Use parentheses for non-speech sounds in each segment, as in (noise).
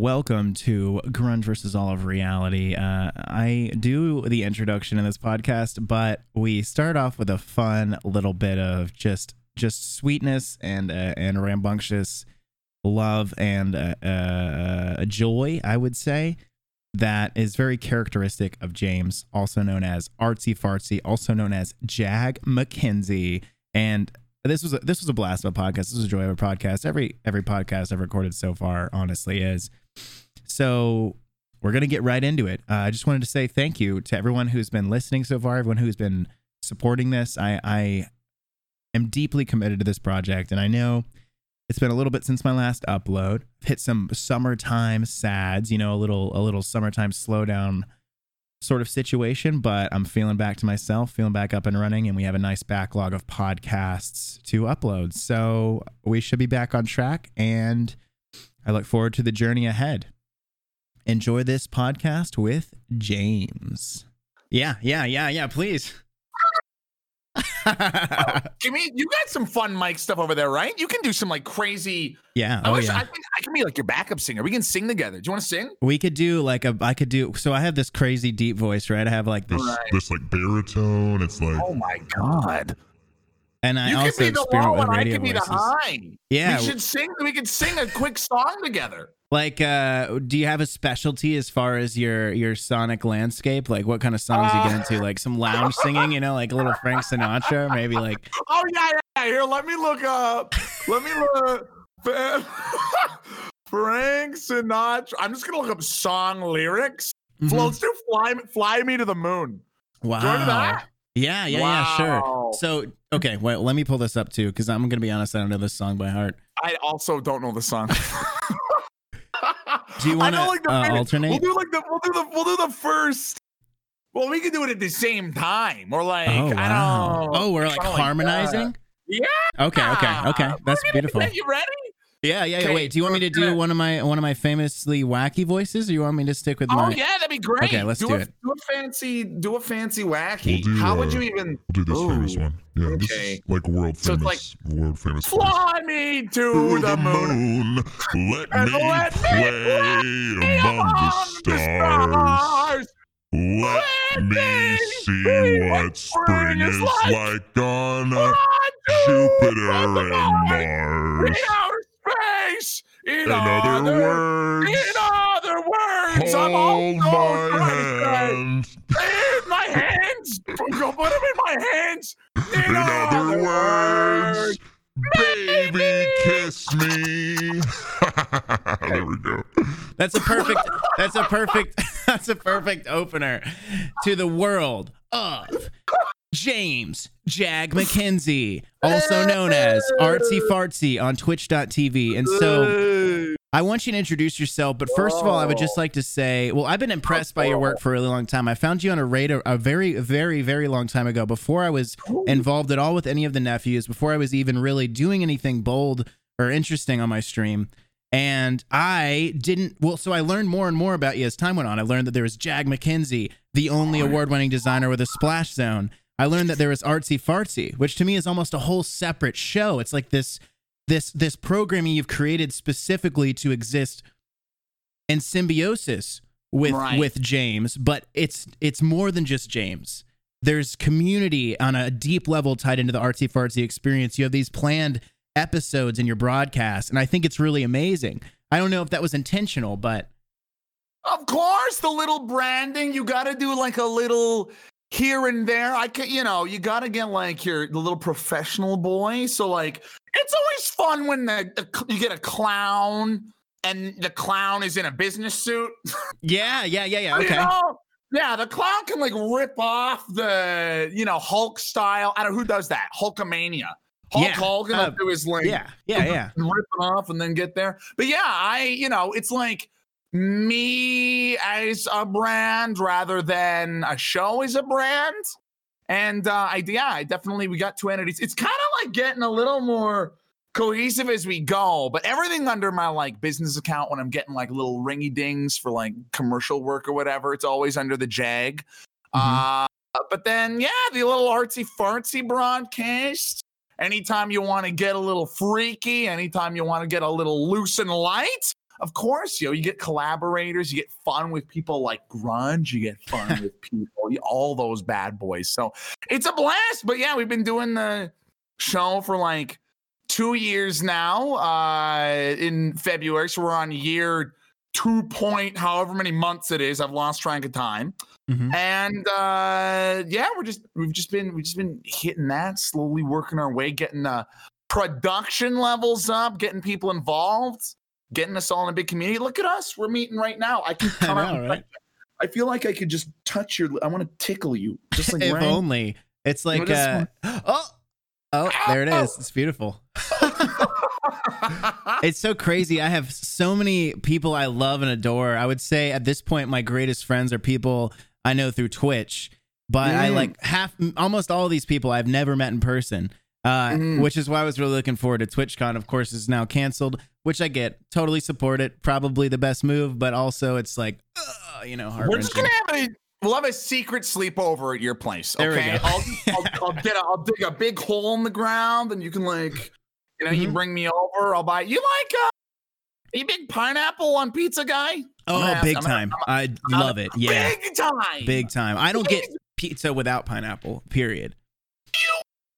welcome to Grunge versus All of Reality. Uh, I do the introduction in this podcast, but we start off with a fun little bit of just just sweetness and uh, and rambunctious love and uh, uh, joy. I would say that is very characteristic of James, also known as Artsy Fartsy, also known as Jag McKenzie. And this was a, this was a blast of a podcast. This was a joy of a podcast. Every every podcast I've recorded so far, honestly, is. So we're gonna get right into it. Uh, I just wanted to say thank you to everyone who's been listening so far, everyone who's been supporting this. I I am deeply committed to this project, and I know it's been a little bit since my last upload. Hit some summertime sads, you know, a little a little summertime slowdown sort of situation, but I'm feeling back to myself, feeling back up and running, and we have a nice backlog of podcasts to upload. So we should be back on track, and I look forward to the journey ahead. Enjoy this podcast with James. Yeah, yeah, yeah, yeah, please. (laughs) Jimmy, you got some fun mic stuff over there, right? You can do some like crazy. Yeah. I Oh wish yeah. I, think I can be like your backup singer. We can sing together. Do you want to sing? We could do like a. I could do. So I have this crazy deep voice, right? I have like this, This this like baritone. It's like Oh my god! And I you also can be the low and I can be the voices. high. Yeah. we should sing. We could sing a quick song together. Like, uh, do you have a specialty as far as your your sonic landscape? Like, what kind of songs you get Uh, into? Like some lounge singing, you know, like a little Frank Sinatra, maybe like. (laughs) Oh yeah, yeah, yeah. Here, let me look up. let me look. (laughs) Frank Sinatra. I'm just gonna look up song lyrics. Mhm. Let's do fly, fly me to the moon. Wow. Do you that? Yeah, yeah, yeah, sure. So, okay, well, let me pull this up too, because I'm gonna be honest, I don't know this song by heart. I also don't know the song. (laughs) (laughs) Do you wanna, like, the uh, alternate? We'll do like the we'll do the we'll do the first. Well, we can do it at the same time, or like oh I don't. Oh, we're like kinda like harmonizing. Yeah. Okay, okay, okay. That's beautiful. You ready? Yeah, yeah, yeah. Wait, do you want me to do one of my one of my famously wacky voices, or you want me to stick with Oh my? yeah, that'd be great. Okay, let's do a, it. Do a fancy, do a fancy wacky. We'll do, How would uh, you even we'll do this famous Ooh, one. Yeah, this is like world famous. So it's famous. world famous. voice. fly me to the moon? Let me let me play among the stars. Let me see what spring is like on uh, Jupiter and Mars. In. In, In other words, in other words, I'm hold also my trying to say, hand. in my hands. Go put them in my hands. In, In other words, baby, kiss me. (laughs) there we go. That's a perfect. that's a perfect. (laughs) That's a perfect opener to the world of James Jag McKenzie, also known as Artsy Fartsy on Twitch.tv. And so I want you to introduce yourself, but first of all, I would just like to say, well, I've been impressed by your work for a really long time. I found you on a radar a very, very, very long time ago, before I was involved at all with any of the nephews, before I was even really doing anything bold or interesting on my stream. And I didn't, well, so I learned more and more about you as time went on. I learned that there was Jag McKenzie, the only award winning designer with a splash zone. I learned that there was Artsy Fartsy, which to me is almost a whole separate show. It's like this this this programming you've created specifically to exist in symbiosis with Right. with James, but it's it's more than just James. There's community on a deep level tied into the artsy fartsy experience. You have these planned episodes in your broadcast, and I think it's really amazing. I don't know if that was intentional, but Of course, the little branding. You got to do like a little here and there. I can, you know, you got to get like your the little professional boy. So like, it's always fun when the, the you get a clown and the clown is in a business suit. yeah, yeah, yeah, yeah. (laughs) You Okay. know? Yeah, the clown can like rip off the you know Hulk style. I don't know who does that. Hulkamania. Hulk Yeah, Hogan uh, do his like Yeah, yeah, yeah. and (laughs) rip it off and then get there. But yeah, I, you know, it's like me as a brand rather than a show as a brand. And uh, I, yeah, I definitely, we got two entities. It's kind of like getting a little more cohesive as we go, but everything under my like business account when I'm getting like little ringy dings for like commercial work or whatever, it's always under the Jag. Uh, but then, yeah, the little artsy fartsy broadcast. Anytime you want to get a little freaky, anytime you want to get a little loose and light, of course, you know, you get collaborators, you get fun with people like Grunge, you get fun (laughs) with people, all those bad boys. So it's a blast. But yeah, we've been doing the show for like two years now. Uh, in February, so we're on year two point, however many months it is. I've lost track of time. Mhm. And uh, yeah, we're just we've just been we've just been hitting that, slowly working our way, getting the production levels up, getting people involved, getting us all in a big community. Look at us, we're meeting right now. I can (laughs) come out. know, and right? you. I feel like I could just touch your. I want to tickle you, just like (laughs) if Ryan. only. It's like, uh, (gasps) oh, oh, there it is. It's beautiful. (laughs) It's so crazy. I have so many people I love and adore. I would say at this point, my greatest friends are people I know through Twitch, but I Mm. like half, almost all of these people I've never met in person. Uh, Mm. which is why I was really looking forward to TwitchCon. Of course, is now canceled, which I get. Totally support it. Probably the best move, but also it's like, uh, you know, heart We're just gonna have a we'll have a secret sleepover at your place. There we Okay, go. I'll, I'll, I'll get a, I'll dig a big hole in the ground, and you can like, you know, you Mhm. bring me over. I'll buy. You like uh, are you big pineapple on pizza guy? Oh, gonna ask- big I'm gonna- time. I'm I love it. Yeah, Big time. big time. I don't get pizza without pineapple. Period.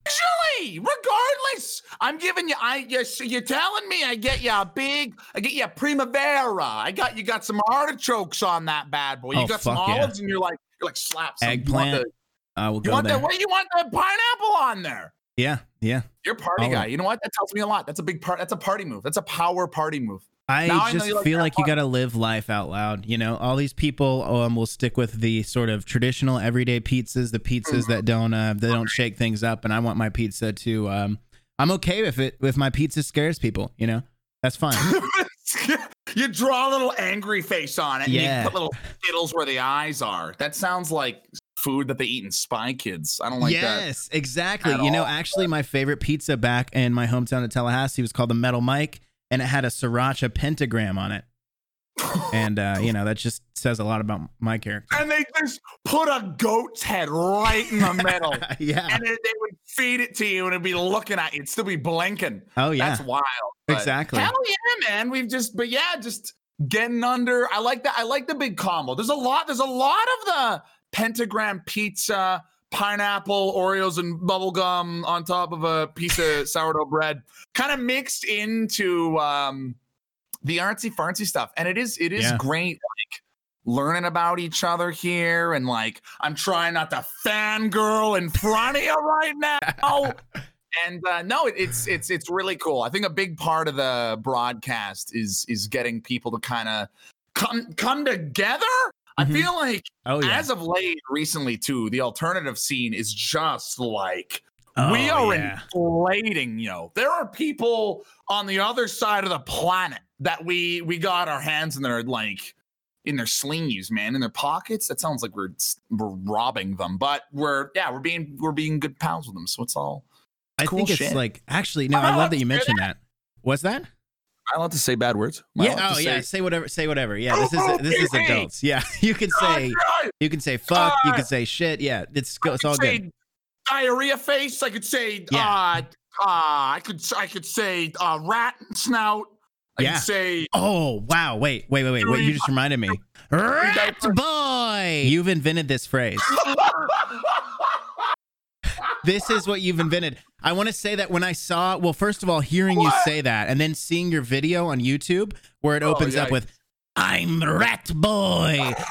Usually, regardless, I'm giving you. I you're, you're telling me I get you a big. I get you a primavera. I got you got some artichokes on that bad boy. You Oh, got some fuck yeah. olives, and you're like you're like slap some. Eggplant. the- I will You go want there. the what? You want the pineapple on there? Yeah, yeah. You're a party of guy. You know what? That tells me a lot. That's a big part. That's a party move. That's a power party move. I Now just like feel like you got to live life out loud. You know, all these people um, will stick with the sort of traditional everyday pizzas, the pizzas Mm-hmm. that don't uh, they don't shake things up. And I want my pizza to. Um, I'm okay if it if my pizza scares people. You know, that's fine. (laughs) you draw a little angry face on it. And Yeah. you put little skittles where the eyes are. That sounds like food that they eat in Spy Kids. I don't like that. yes, exactly. You know, actually, my favorite pizza back in my hometown of Tallahassee was called the Metal Mike, and it had a sriracha pentagram on it. And uh, you know, that just says a lot about my character. and they just put a goat's head right in the (laughs) middle. yeah. and they, they would feed it to you and it'd be looking at you. It'd still be blinking. Oh yeah. That's wild. Exactly. Hell yeah, man. We've just, but yeah, just getting under. I like that. I like the big combo. There's a lot. There's a lot of the pentagram pizza, pineapple, Oreos, and bubblegum on top of a piece of (laughs) sourdough bread, kind of mixed into um, the artsy fartsy stuff. And it is, it is Yeah. great. Like learning about each other here, and like I'm trying not to fangirl in front of you right now (laughs) and uh, no, it, it's it's it's really cool. I think a big part of the broadcast is is getting people to kind of come come together. I Mhm. feel like oh yeah. as of late, recently too, the alternative scene is just like we Oh, are yeah. inflating. You know, there are people on the other side of the planet that we we got our hands in their like in their sleeves, man, in their pockets. That sounds like we're we're robbing them, but we're yeah, we're being we're being good pals with them. So it's all. I cool think it's like actually no, I love that you allowed to say mentioned that. What's that? I allowed to say bad words. Yeah. Oh to yeah. say- Say whatever. Say whatever. Yeah. This is this is adults. Yeah. (laughs) You can say you can say fuck. You can say shit. Yeah. It's I it's could all say good. Diarrhea face. I could say. Yeah. Uh, uh, I could. I could say uh, rat snout. I Yeah. could say. Oh wow. Wait. Wait. Wait. Wait. Wait. You just reminded me. Rat boy. You've invented this phrase. (laughs) This is what you've invented. I want to say that when I saw, well, first of all, hearing you say that, and then seeing your video on YouTube where it oh, opens up yeah. with, "I'm Rat Boy." (laughs)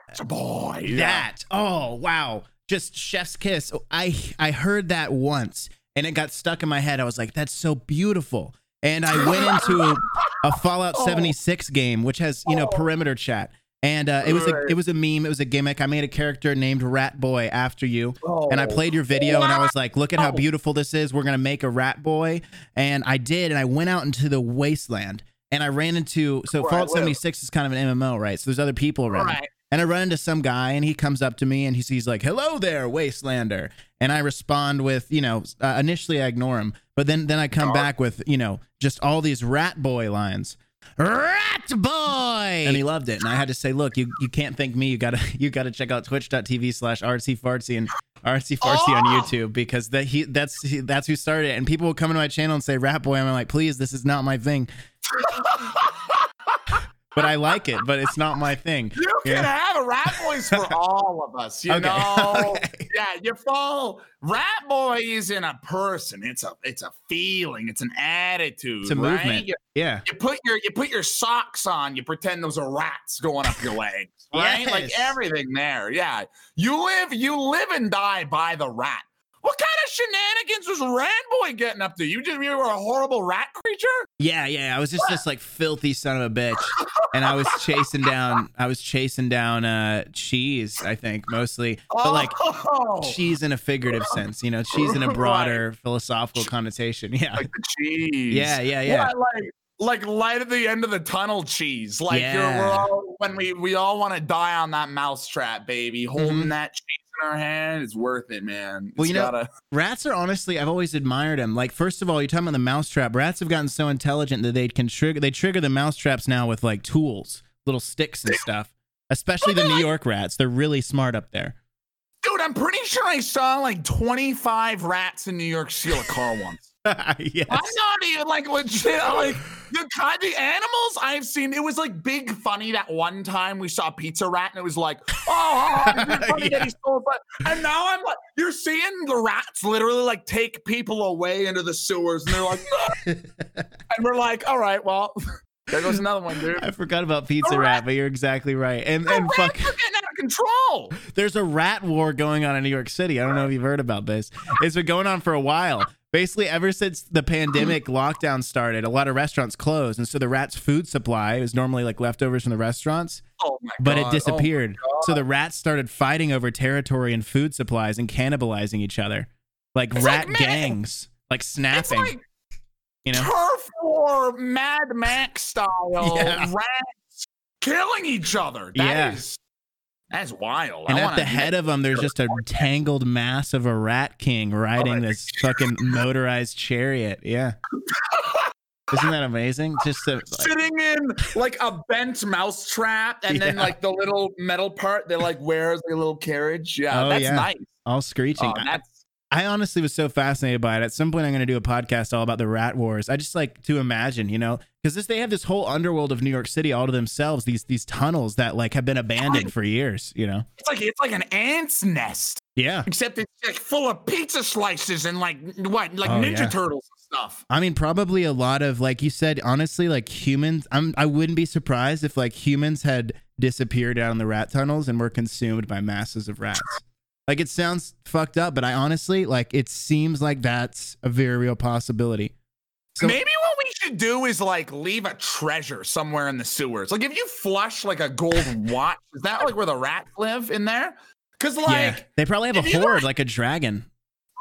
rat boy. Yeah. that oh wow just chef's kiss i i heard that once and it got stuck in my head i was like that's so beautiful and i went into a fallout (laughs) Oh. 76 game which has you know Oh. perimeter chat and uh, it was a it was a meme it was a gimmick i made a character named rat boy after you Oh. and I played your video and I was like, look at how beautiful this is. We're going to make a rat boy. And I did. And I went out into the wasteland and I ran into, so I Fallout 76 is kind of an MMO, right? So there's other people around. Right. And I run into some guy and he comes up to me and he's, he's like, hello there, wastelander. And I respond with, you know, uh, initially I ignore him, but then, then I come Oh. back with, you know, just all these rat boy lines. Rat boy, and he loved it. And I had to say, look, you, you can't thank me. You gotta (laughs) you gotta check out twitch.tv slash artsy fartsy and artsy fartsy on Oh! YouTube because that he that's he, that's who started it. And people will come into my channel and say rat boy. I'm like, please, this is not my thing. (laughs) but I like it. But it's not my thing. You can Yeah. have a rat voice for (laughs) all of us, you Okay. know. Okay. Yeah, you fall. Rat boy isn't a person; it's a it's a feeling, it's an attitude, It's a right? movement. You, Yeah. you put your you put your socks on, you pretend those are rats going up your legs, right? Like everything there. Yeah, you live you live and die by the rat. What kind of shenanigans was Rat Boy getting up to? You just you were a horrible rat creature. Yeah, yeah. I was just this like filthy son of a bitch, and I was chasing down. I was chasing down uh cheese. I think mostly, but like oh, cheese in a figurative (laughs) sense. You know, cheese in a broader philosophical connotation. Yeah, like the cheese. yeah, yeah, yeah. Like like light at the end of the tunnel cheese. Like you're, we're all when we we all want to die on that mousetrap, baby. Holding Mhm. that cheese in our hand it's worth it, man. Well, you know- gotta- (laughs) Rats are honestly, I've always admired them. Like, first of all, you're talking about the mousetrap. Rats have gotten so intelligent that they can trigger. They trigger the mousetraps now with like tools, little sticks and stuff. Especially the New York rats. They're really smart up there. dude, I'm pretty sure I saw like 25 rats in New York steal a car (laughs) once. (laughs) yes. I'm not even like legit. Like the kind the animals I've seen, it was like big funny that one time we saw Pizza Rat and it was like, oh, oh, oh (laughs) it's been funny that Yeah. he stole and now I'm like, you're seeing the rats literally like take people away into the sewers and they're like, (laughs) and we're like, all right, well, there goes another one, dude. I forgot about Pizza The Rat, but you're exactly right. And The and fuck, are getting out of control. there's a rat war going on in New York City. I don't know if you've heard about this. It's been going on for a while. Basically, ever since the pandemic lockdown started, a lot of restaurants closed, and so the rats' food supply is normally like leftovers from the restaurants, Oh my but it oh disappeared. so the rats started fighting over territory and food supplies and cannibalizing each other, like It's rat like, gangs, like snapping. like you know, turf war, Mad Max style Yeah. rats killing each other. Yeah. That is that's wild. And I at the head of them, there's just a tangled mass of a rat king riding my this fucking motorized chariot. Yeah. (laughs) Isn't that amazing? Just to, like, sitting in like a bent mouse trap, and then like the little metal part that like wears the little carriage. Yeah, Oh, that's yeah. nice. all screeching. Oh, that's I honestly was so fascinated by it. At some point, I'm going to do a podcast all about the rat wars. I just like to imagine, you know, because this they have this whole underworld of New York City all to themselves. These these tunnels that like have been abandoned for years. You know. it's like it's like an ant's nest, Yeah. except it's like full of pizza slices and like what like Oh, Ninja yeah. Turtles and stuff. I mean, probably a lot of like you said. Honestly, like humans, I'm I wouldn't be surprised if like humans had disappeared out in the rat tunnels and were consumed by masses of rats. Like it sounds fucked up, but I honestly like it seems like that's a very real possibility. So- Maybe do is like leave a treasure somewhere in the sewers. Like if you flush like a gold (laughs) watch, is that like where the rats live in there? Because like yeah, they probably have a horde like a dragon.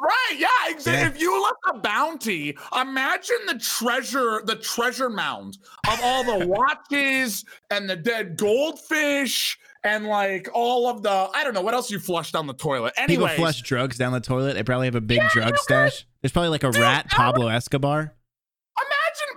Right, yeah, exactly. Yeah. If you left a bounty, imagine the treasure, the treasure mound of all the (laughs) watches and the dead goldfish and like all of the I don't know what else you flushed down the toilet. People flush drugs down the toilet. They probably have a big drug you stash. There's probably like a Dude, rat Pablo Escobar.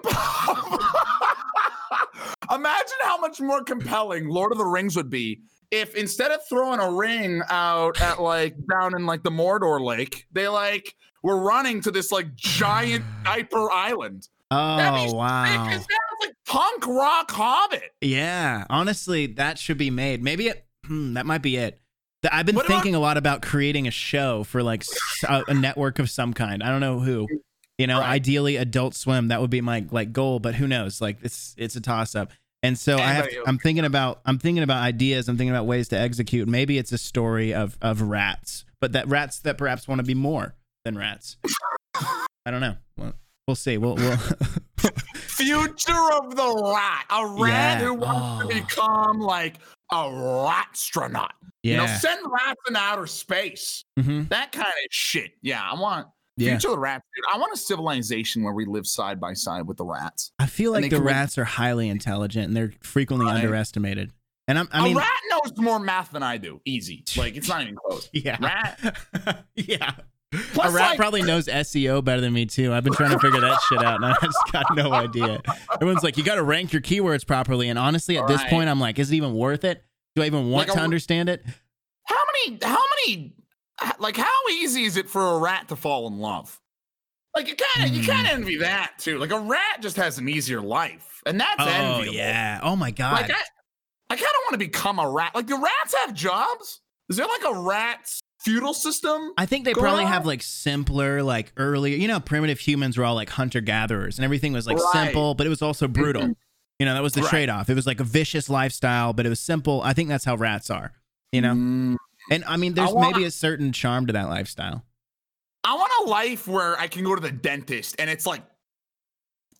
(laughs) imagine how much more compelling Lord of the Rings would be if instead of throwing a ring out at like down in like the Mordor lake, they like were running to this like giant (sighs) diaper island. Oh sick wow. as like punk rock Hobbit. Yeah, honestly, that should be made. Maybe it, hmm, (clears throat) that might be it. I've been What about- thinking a lot about creating a show for like a network of some kind. I don't know who. You know, Right. ideally Adult Swim. That would be my like goal, but who knows? Like it's it's a toss up. And so I have. Else? I'm thinking about. I'm thinking about ideas. I'm thinking about ways to execute. Maybe it's a story of of rats, but that rats that perhaps want to be more than rats. I don't know. Well, we'll see. We'll. we'll (laughs) Future of the rat. A rat Yeah. who wants Oh. to become like a ratstronaut. You know, yeah. send rats in outer space. hmm That kind of shit. Yeah, I want Yeah. future of the rats. Dude. I want a civilization where we live side by side with the rats. I feel like the rats are highly intelligent and they're frequently Right. underestimated. And I'm, I a mean, a rat knows more math than I do. Easy. Like it's not even close. (laughs) yeah, Rat. (laughs) yeah. Plus, a rat like- probably knows SEO better than me too. I've been trying to figure that shit out, and I just got no idea. Everyone's like, you got to rank your keywords properly, and honestly, at this Right. point, I'm like, is it even worth it? Do I even want Like to a- understand it? How many? How many? Like how easy is it for a rat to fall in love? Like you kind of you Hmm. kind of envy that too. Like a rat just has an easier life, and that's Oh enviable. yeah. Oh my god. Like I, I kind of want to become a rat. Like do rats have jobs? Is there like a rat's feudal system? I think they probably on. have like simpler, like earlier. You know, primitive humans were all like hunter gatherers, and everything was like Right. simple, but it was also brutal. Mhm. You know, that was the Right. trade off. It was like a vicious lifestyle, but it was simple. I think that's how rats are. You know, Mm. And I mean, there's want- maybe a certain charm to that lifestyle. I want a life where I can go to the dentist and it's like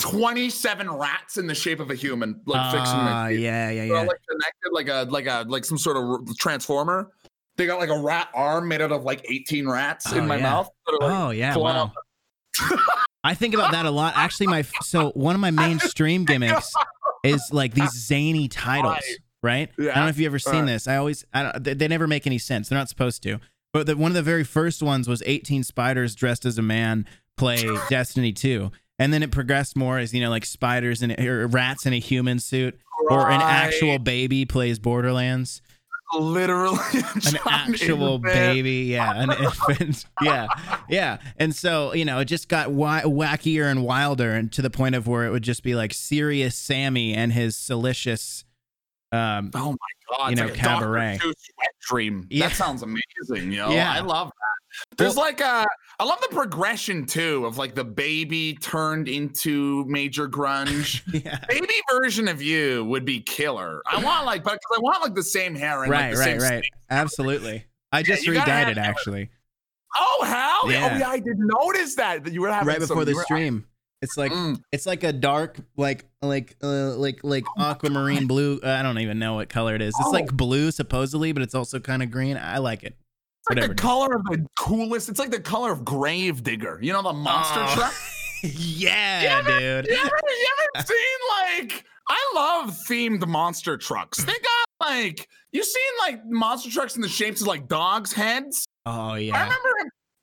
27 rats in the shape of a human, like fixing Ah, my teeth. yeah, yeah, They're yeah. like connected, like a like a like some sort of transformer. They got like a rat arm made out of like 18 rats Oh, in my yeah. mouth. like, Oh yeah, wow. (laughs) I think about that a lot. Actually, my so one of my mainstream (laughs) gimmicks is like these zany titles, right? I don't know if you ever seen Right. this. I always, I don't, they, they never make any sense. They're not supposed to. But the, one of the very first ones was 18 spiders dressed as a man play (laughs) Destiny 2. And then it progressed more as, you know, like spiders and or rats in a human suit, or an actual baby plays Borderlands. literally (laughs) An actual infant. baby, yeah, an infant, (laughs) yeah, yeah. And so, you know, it just got wi- wackier and wilder, and to the point of where it would just be like serious Sammy and his salacious, um, Oh my god! You know, like cabaret. Wet dream. Yeah. That sounds amazing, yo. Yeah. I love that. There's like a, I love the progression too of like the baby turned into major grunge. (laughs) yeah. baby version of you would be killer. I want (laughs) like, but 'cause I want like the same hair and like right, the right, right. Absolutely. I just gotta redyed it actually Oh hell yeah! Yeah. Oh yeah, I did notice that that you were having right before the stream. It's like Mm. it's like a dark like like uh, like like Oh aquamarine blue. I don't even know what color it is. It's Oh. like blue supposedly, but it's also kind of green. I like it. It's like the color of the coolest. It's like the color of Grave Digger. You know the monster Oh. truck. (laughs) yeah, dude. You ever, you ever (laughs) seen like I love themed monster trucks. They got like you seen like monster trucks in the shapes of like dogs' heads. Oh I yeah. remember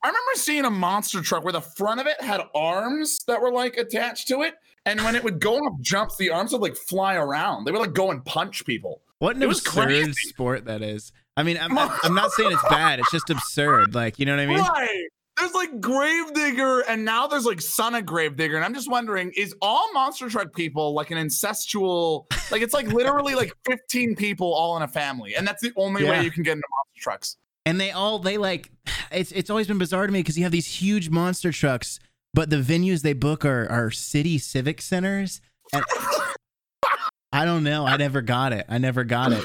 I remember seeing a monster truck where the front of it had arms that were like attached to it. And when it would go off jumps, the arms would like fly around. They would like go and punch people. What an It absurd sport that is. I mean, (laughs) I'm, I'm not saying it's bad. It's just absurd. Like, you know what I mean? Right. There's like Gravedigger, and now there's like Son of Gravedigger. And I'm just wondering, is all monster truck people like an incestual, like it's like literally like 15 people all in a family. And that's the only Yeah. way you can get into monster trucks. And they all they like (sighs) it's it's always been bizarre to me because you have these huge monster trucks but the venues they book are are city civic centers. And (laughs) i don't know. I never got it. I never got it.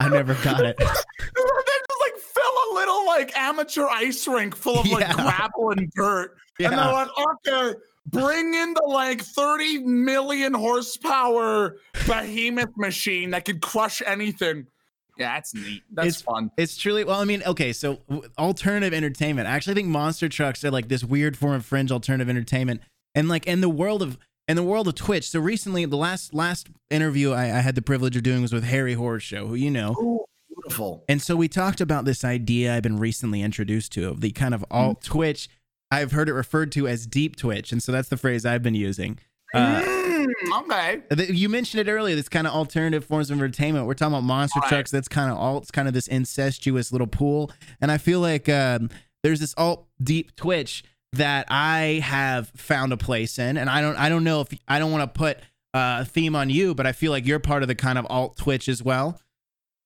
I never got it. (laughs) They just like fill a little like amateur ice rink full of like gravel and dirt. And they're like, okay, bring in the like 30 million horsepower behemoth machine that could crush anything. Yeah, that's neat. That's It's- fun. it's truly well i mean okay so alternative entertainment i actually think monster trucks are like this weird form of fringe alternative entertainment and like in the world of in the world of twitch so recently the last last interview i, I had the privilege of doing was with harry horror show who you know Ooh, beautiful. And so we talked about this idea I've been recently introduced to of the kind of alt hmm. Twitch. I've heard it referred to as deep Twitch, and so that's the phrase I've been using. Uh, Mm, okay. th- you mentioned it earlier. This kind of alternative forms of entertainment. We're talking about monster Right. trucks. That's kind of alt. It's kind of this incestuous little pool. And I feel like um, there's this alt deep Twitch that I have found a place in, and I don't. I don't know if I don't want to put uh, a theme on you, but I feel like you're part of the kind of alt Twitch as well.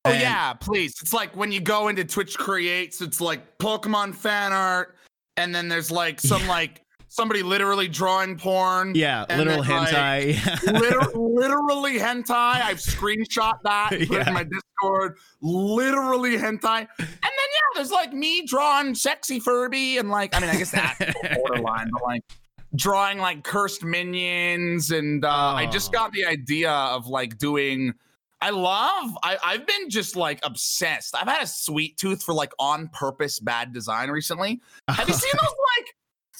Oh And- yeah, please. It's like when you go into Twitch Creates, it's like Pokemon fan art, and then there's like some like somebody literally drawing porn. Yeah, literal then, like, hentai. (laughs) Liter- literally hentai. I've screenshot that, Yeah. in my Discord. Literally hentai. And then yeah, there's like me drawing sexy Furby and like I mean I guess that's (laughs) borderline, but like drawing like cursed minions and uh I just Oh. got the idea of like doing I love I, I've been just like obsessed. I've had a sweet tooth for like on purpose bad design recently. Have you (laughs) seen those like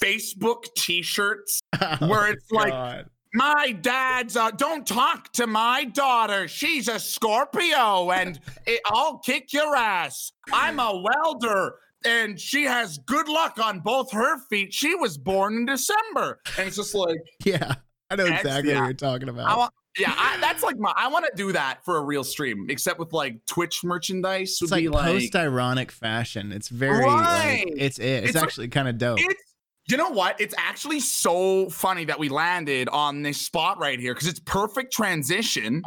Facebook t-shirts (laughs) where it's like my dad's uh, don't talk to my daughter she's a scorpio and (laughs) it, i'll kick your ass i'm a welder and she has good luck on both her feet she was born in december and it's just like (laughs) yeah, I know exactly yeah. what you're talking about. want yeah I, that's like my i want to do that for a real stream except with like twitch merchandise It's like like post ironic fashion. It's very Right. like it's it. It's, It's like- actually kind of dope. it's You know what? It's actually so funny that we landed on this spot right here because it's perfect transition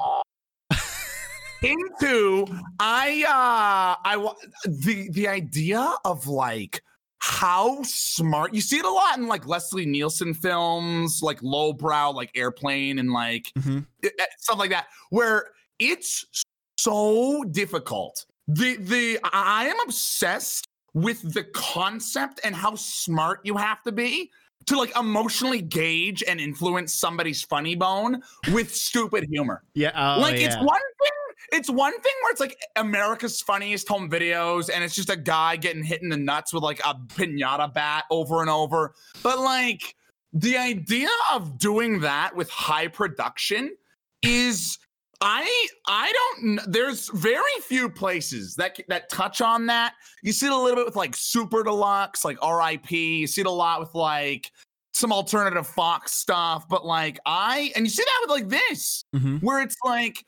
(laughs) into I uh I wa- the the idea of like how smart you see it a lot in like Leslie Nielsen films, like lowbrow, like airplane and like eh, stuff like that, where it's so difficult. The the I am obsessed with the concept and how smart you have to be to like emotionally gauge and influence somebody's funny bone with stupid humor. (laughs) Yeah. Oh, like it's one thing it's one thing where it's like America's funniest home videos and it's just a guy getting hit in the nuts with like a pinata bat over and over. But like the idea of doing that with high production is I I don't there's very few places that that touch on that. You see it a little bit with like Super Deluxe, like RIP. You see it a lot with like some alternative Fox stuff, but like I and you see that with like this Mhm. where it's like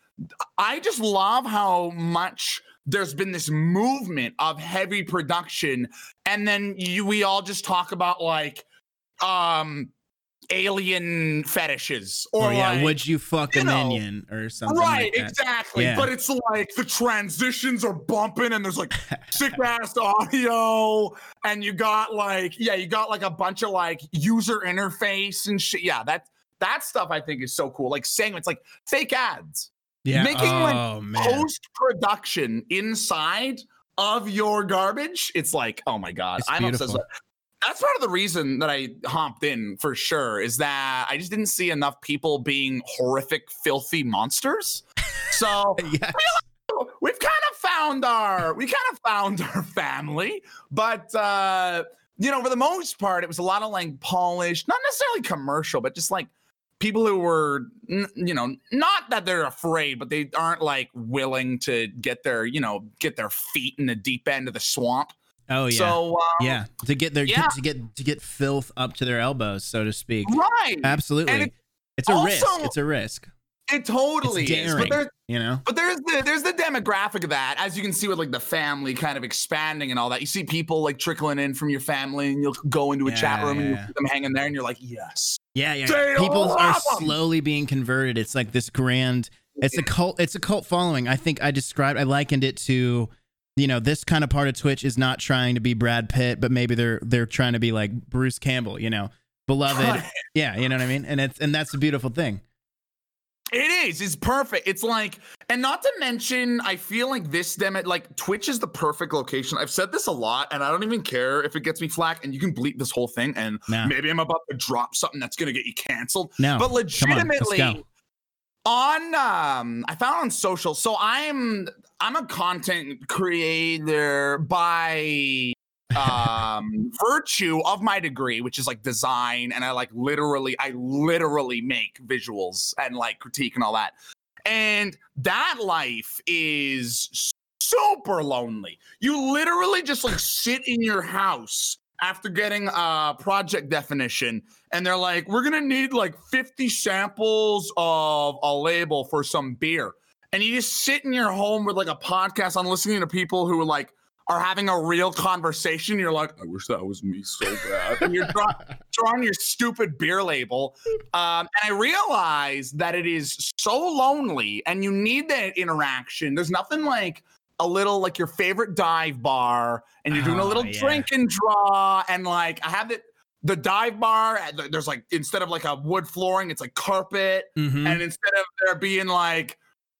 I just love how much there's been this movement of heavy production and then you we all just talk about like um alien fetishes or yeah, like, would you fuck a know, minion or something right like exactly Yeah. but it's like the transitions are bumping and there's like (laughs) sick ass audio and you got like yeah you got like a bunch of like user interface and shit yeah that that stuff i think is so cool like saying it's like fake ads Yeah. making, like, oh man. post production inside of your garbage it's like oh my god It's i'm obsessed beautiful. with that's part of the reason that I hopped in for sure is that I just didn't see enough people being horrific, filthy monsters. (laughs) So yes. we've kind of found our we kind of found our family, but uh, you know, for the most part, it was a lot of like polished, not necessarily commercial, but just like people who were, you know, not that they're afraid, but they aren't like willing to get their, you know, get their feet in the deep end of the swamp. Oh yeah. So um, yeah. To get their yeah. to get to get filth up to their elbows, so to speak. right, Absolutely. It- it's a risk. It's a risk. it totally It's is. But daring. there's You know. But there's the there's the demographic of that, as you can see with like the family kind of expanding and all that. You see people like trickling in from your family, and you'll go into a chat Yeah, room and you yeah. see them hanging there, and you're like, yes, Yeah, yeah. They People are love 'em. slowly being converted. It's like this grand. It's a cult. It's a cult following. I think I described. I likened it to, you know, this kind of part of Twitch is not trying to be Brad Pitt, but maybe they're they're trying to be like Bruce Campbell. You know, beloved. Yeah, you know what I mean. And it's and that's a beautiful thing. It is. It's perfect. It's like, and not to mention, I feel like this demo, like Twitch is the perfect location. I've said this a lot, and I don't even care if it gets me flack. And you can bleep this whole thing, and No. maybe I'm about to drop something that's gonna get you canceled. No, but come on, let's legitimately. On um i found on social so i'm i'm a content creator by (laughs) um virtue of my degree which is like design and i like literally i literally make visuals and like critique and all that. And that life is super lonely. You literally just like sit in your house after getting a project definition and they're like we're gonna need like 50 samples of a label for some beer. And you just sit in your home with like a podcast on listening to people who are like are having a real conversation. You're like i wish that was me so bad. And you're draw- (laughs) drawing your stupid beer label. Um, and i realize that it is so lonely and you need that interaction. There's nothing like a little like your favorite dive bar and you're doing a Oh, little yeah. drink and draw and like i have it the dive bar uh, there's like instead of like a wood flooring it's like carpet Mhm. and instead of there being like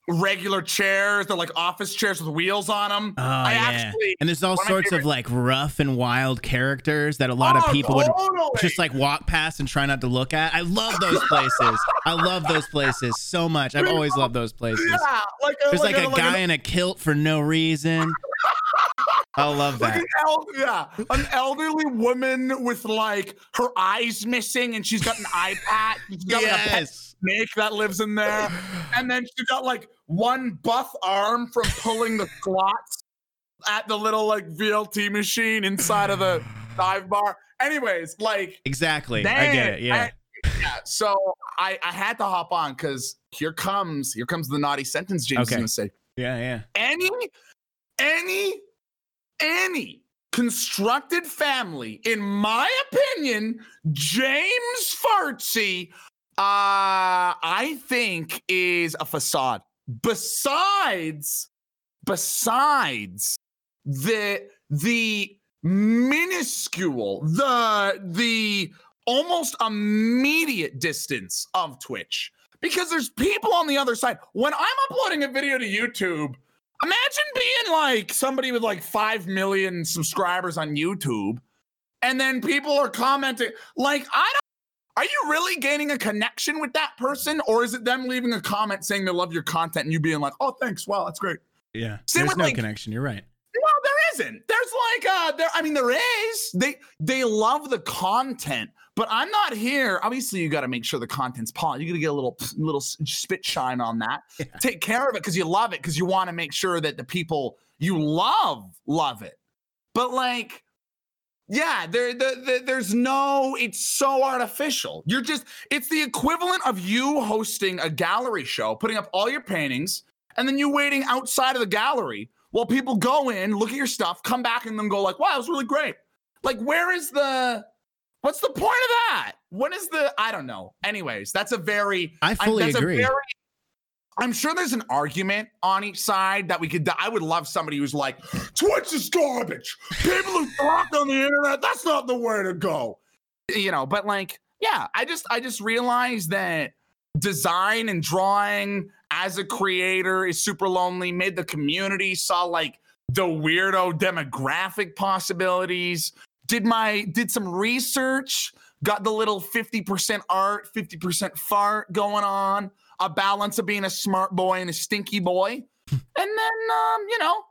regular chairs they're like office chairs with wheels on them Oh, i yeah. actually and there's all sorts of like rough and wild characters that a lot Oh, of people would just like walk past and try not to look at. I love those places. I love those places so much. I've always loved those places. yeah like uh, There's like, uh, a like guy an- in a kilt for no reason. I love like that. an el- yeah, an elderly woman with like her eyes missing, and she's got an eye patch. She's got like a pet Yes. snake that lives in there, and then she's got like one buff arm from pulling the squats at the little like VLT machine inside of the (sighs) dive bar. Anyways, like Exactly. I get it. Yeah. yeah, so I I had to hop on because here comes here comes the naughty sentence James is Okay. gonna say yeah. Yeah. any any any constructed family, in my opinion, James Fartsy, uh, I think is a facade. Besides, besides the the minuscule, the the almost immediate distance of Twitch. Because there's people on the other side. When I'm uploading a video to YouTube, imagine being like somebody with like 5 million subscribers on YouTube and then people are commenting like I don't are you really gaining a connection with that person or is it them leaving a comment saying they love your content and you being like, "Oh, thanks. Wow, that's great." Yeah. Same There's with, no like- connection. You're right. Well, there isn't. There's like uh there I mean there is. They they love the content, but I'm not here. Obviously, you got to make sure the content's polished. You got to get a little little spit shine on that. (laughs) Yeah. Take care of it because you love it because you want to make sure that the people you love love it. But like yeah, there the, the, there's no it's so artificial. You're just it's the equivalent of you hosting a gallery show, putting up all your paintings and then you waiting outside of the gallery while people go in, look at your stuff, come back, and then go like, "Wow, it was really great." Like, where is the? What's the point of that? What is the? I don't know. Anyways, that's a very. I fully that's a agree. very- I'm sure there's an argument on each side that we could. I would love somebody who's like, Twitch is garbage. People who talk on the internet, that's not the way to go. You know, but like, yeah, I just, I just realized that design and drawing as a creator is super lonely. Made the community saw like the weirdo demographic possibilities. Did my did some research. Got the little 50% art, 50% fart going on a balance of being a smart boy and a stinky boy. (laughs) and then, um, you know,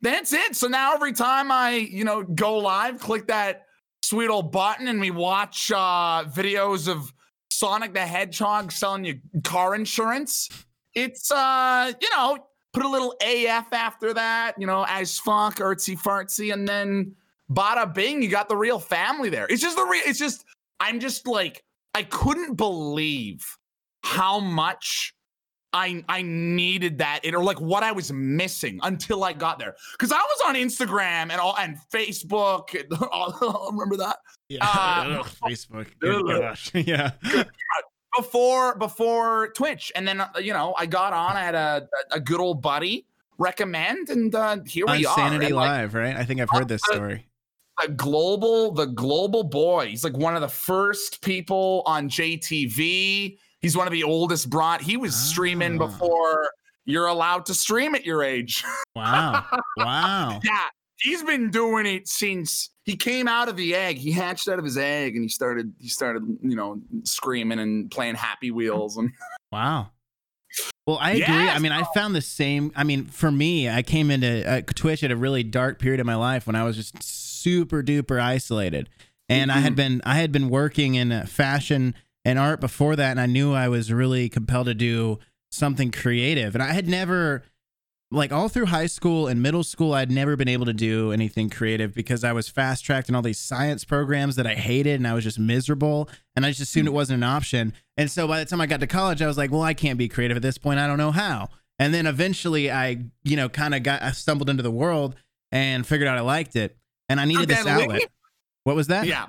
that's it. So now every time I, you know, go live, click that sweet old button and we watch uh, videos of Sonic the Hedgehog selling you car insurance. It's, uh, you know, put a little AF after that, you know, as funk, artsy fartsy, and then bada bing, you got the real family there. It's just the real, it's just, I'm just like, I couldn't believe how much I I needed that it, or like what I was missing until I got there. Because I was on Instagram and all and Facebook. And (laughs) all, (laughs) remember that Yeah. (laughs) Uh, Ugh, Facebook. Good yeah. before before Twitch, and then uh, you know I got on. I had a a good old buddy recommend, and uh, here we are. Unsanity And, like, Live, right? I think I've heard this story. the global the global boy he's like one of the first people on jtv he's one of the oldest brought he was streaming Ah. before you're allowed to stream at your age (laughs) Wow. Wow. yeah he's been doing it since he came out of the egg he hatched out of his egg and he started he started you know screaming and playing happy wheels and (laughs) Wow. Well, I agree. I Yes, mean, I found the same. I mean, for me, I came into uh, Twitch at a really dark period of my life when I was just super duper isolated, and I had Mhm. been I had been working in fashion and art before that, and I knew I was really compelled to do something creative, and I had never. Like all through high school and middle school, I'd never been able to do anything creative because I was fast tracked in all these science programs that I hated and I was just miserable. And I just assumed hmm. it wasn't an option. And so by the time I got to college, I was like, well, I can't be creative at this point. I don't know how. And then eventually I, you know, kind of got, I stumbled into the world and figured out I liked it. And I needed this outlet. leap? What was that? yeah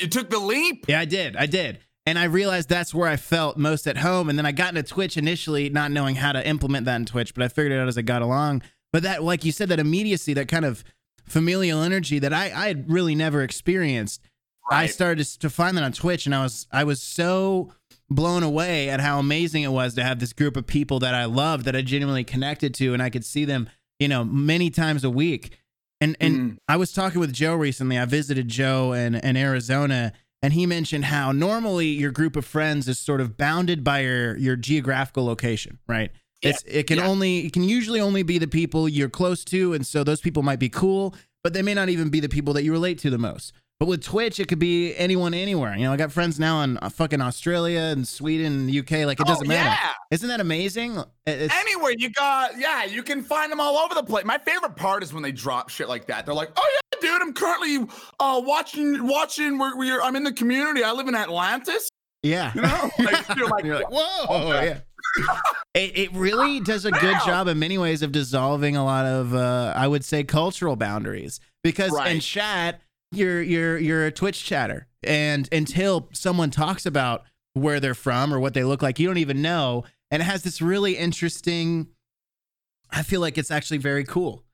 you took the leap Yeah, I did. I did. And I realized that's where I felt most at home. And then I got into Twitch initially, not knowing how to implement that in Twitch, but I figured it out as I got along. But that, like you said, that immediacy, that kind of familial energy that I, I had really never experienced. I started to, to find that on Twitch, and I was I was so blown away at how amazing it was to have this group of people that I loved, that I genuinely connected to, and I could see them, you know, many times a week. And and Mm. I was talking with Joe recently. I visited Joe in, in Arizona, and he mentioned how normally your group of friends is sort of bounded by your your geographical location, right? Yeah, It's it can yeah. only it can usually only be the people you're close to, and so those people might be cool, but they may not even be the people that you relate to the most. But with Twitch, it could be anyone anywhere. You know, I got friends now in uh, fucking Australia and Sweden, and UK. Like it Oh, doesn't matter. yeah. Isn't that amazing? It's, Anywhere you got, yeah, you can find them all over the place. My favorite part is when they drop shit like that. They're like, "Oh yeah, dude, I'm currently uh, watching watching where we're. I'm in the community. I live in Atlantis. yeah. You know, like, (laughs) you're like, You're like, whoa, Okay. yeah. (laughs) it, it really does a good job in many ways of dissolving a lot of uh, I would say cultural boundaries because in chat you're you're you're a Twitch chatter and until someone talks about where they're from or what they look like you don't even know and it has this really interesting I feel like it's actually very cool.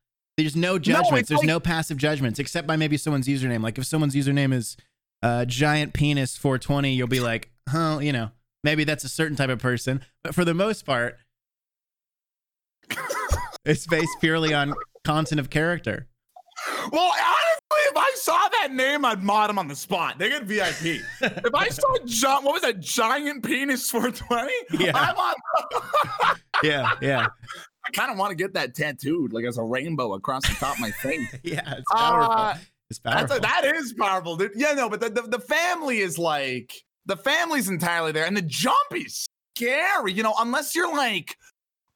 There's no judgments. it's There's like- no passive judgments except by maybe someone's username. Like if someone's username is uh, giant penis 420, you'll be like, huh, you know, maybe that's a certain type of person. But for the most part, (laughs) it's based purely on content of character. Well, honestly, if I saw that name, I'd mod him on the spot. They get VIP. (laughs) if I saw John, what was that giant penis 420? Yeah. I'm on. (laughs) Yeah, yeah, I kind of want to get that tattooed, like as a rainbow across the top of my face. (laughs) yeah. It's powerful. Uh, it's That's powerful. a, that is powerful, dude. Yeah, no, but the, the the family is like the family's entirely there, and the jump is scary. You know, unless you're like,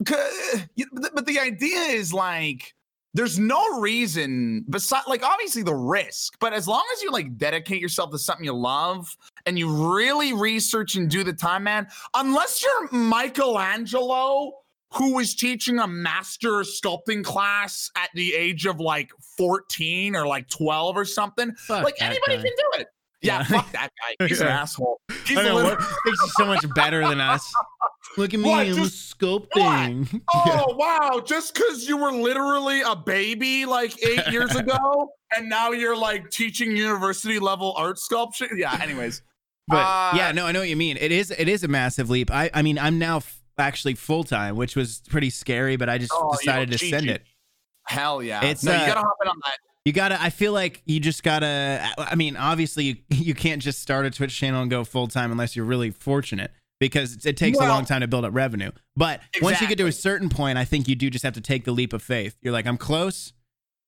but the- idea is like. There's no reason besides like obviously the risk, but as long as you like dedicate yourself to something you love and you really research and do the time, man, unless you're Michelangelo who was teaching a master sculpting class at the age of like 14 or like 12 or something. Fuck like anybody guy. can do it. Yeah, Yeah. fuck that guy. (laughs) He's an asshole. He's I know, little- makes you so much better than us? (laughs) Look at me, What? I'm Just- sculpting. (laughs) Oh wow! Just because you were literally a baby like eight years ago, and now you're like teaching university level art sculpture. Yeah. Anyways, But Uh, yeah, no, I know what you mean. It is it is a massive leap. I I mean, I'm now actually full time, which was pretty scary, but I just Oh, decided yo, to send it. hell yeah! It's, no, uh, you gotta hop in on that. You gotta. I feel like you just gotta. I mean, obviously, you (laughs) you can't just start a Twitch channel and go full time unless you're really fortunate because it takes a long time to build up revenue. But once you get to a certain point, I think you do just have to take the leap of faith. You're like, I'm close,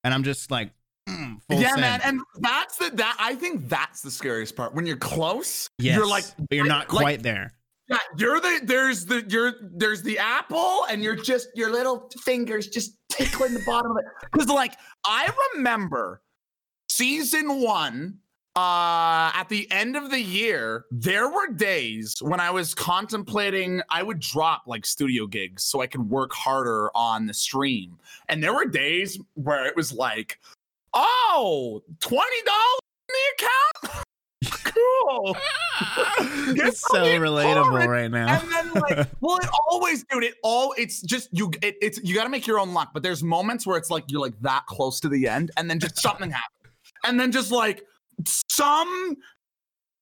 and I'm just like, mm, full yeah, send. man, and that's the that I think that's the scariest part. When you're close, yes, you're like, but you're not like- quite there. Yeah, you're the there's the you're there's the apple, and you're just your little fingers just tickling the bottom of it. Because like I remember season one. Uh, at the end of the year, there were days when I was contemplating I would drop like studio gigs so I could work harder on the stream. And there were days where it was like, oh, $20 in the account? (laughs) cool. (laughs) It's so relatable right now. And then like, (laughs) well, it always, dude, it all it's just you it, it's you gotta make your own luck. But there's moments where it's like you're like that close to the end, and then just something happens. And then just like some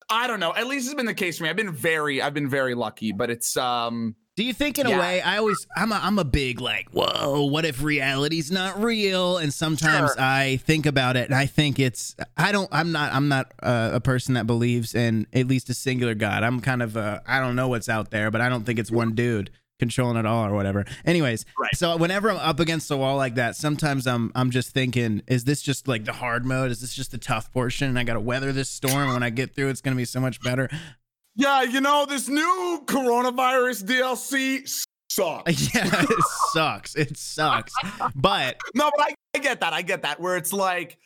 I don't know. At least it's been the case for me. I've been very, I've been very lucky, but it's um Do you think in a way I always I'm a, I'm a big like whoa what if reality's not real? And sometimes Sure. I think about it and I think it's I don't I'm not I'm not uh, a person that believes in at least a singular god. I'm kind of uh, I don't know what's out there but I don't think it's one dude controlling it all or whatever. Anyways Right. so whenever I'm up against the wall like that sometimes I'm I'm just thinking is this just like the hard mode? Is this just the tough portion? And I gotta weather this storm. When I get through it's gonna be so much better yeah, you know, this new coronavirus DLC sucks. (laughs) yeah it sucks it sucks but (laughs) No, but I, I get that. I get that. Where it's like,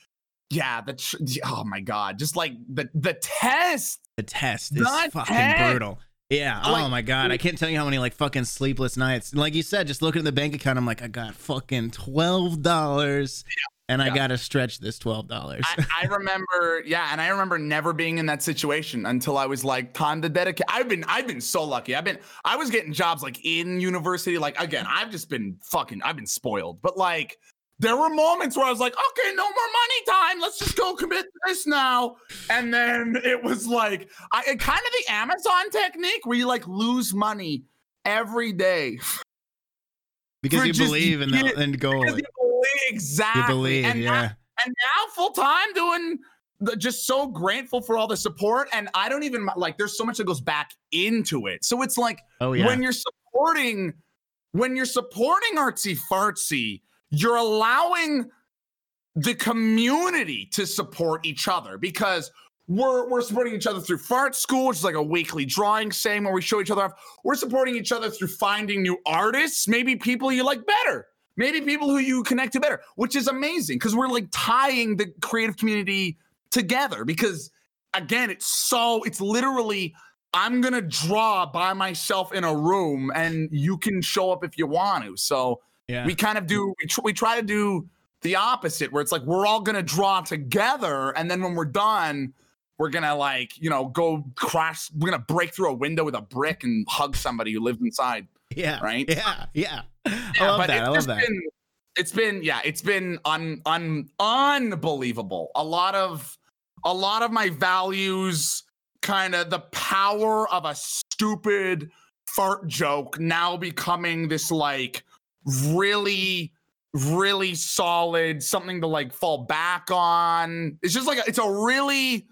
yeah, the tr- oh my god, just like the the test. the test is The fucking test. brutal. Yeah. Oh my god. I can't tell you how many like fucking sleepless nights. Like you said, just looking at the bank account, I'm like, I got fucking twelve dollars, and I gotta stretch this twelve dollars. I, I (laughs) remember, yeah, and I remember never being in that situation until I was like, time to dedicate. I've been, I've been so lucky. I've been, I was getting jobs like in university. Like again, I've just been fucking, I've been spoiled. But like, there were moments where I was like, okay, no more money time. Let's just go commit to this now. And then it was like, I kind of the Amazon technique where you like lose money every day because you believe in the end goal. because you exactly. You believe, and now- and now full time doing the, just so grateful for all the support and i don't even like there's so much that goes back into it so it's like Oh yeah. when you're supporting when you're supporting artsy fartsy you're allowing the community to support each other because we're we're supporting each other through fart school which is like a weekly drawing saying where we show each other off we're supporting each other through finding new artists maybe people you like better maybe people who you connect to better which is amazing because we're like tying the creative community together because again it's so it's literally I'm gonna draw by myself in a room, and you can show up if you want to. So Yeah. we kind of do. We, tr- we try to do the opposite, where it's like we're all gonna draw together, and then when we're done, we're gonna like you know go crash. We're gonna break through a window with a brick and hug somebody who lived inside. Yeah. right? Yeah. Yeah. I love that. I love that. Been, it's been yeah, it's been un, un unbelievable. A lot of a lot of my values kind of the power of a stupid fart joke now becoming this like really really solid something to like fall back on. It's just like a, it's a really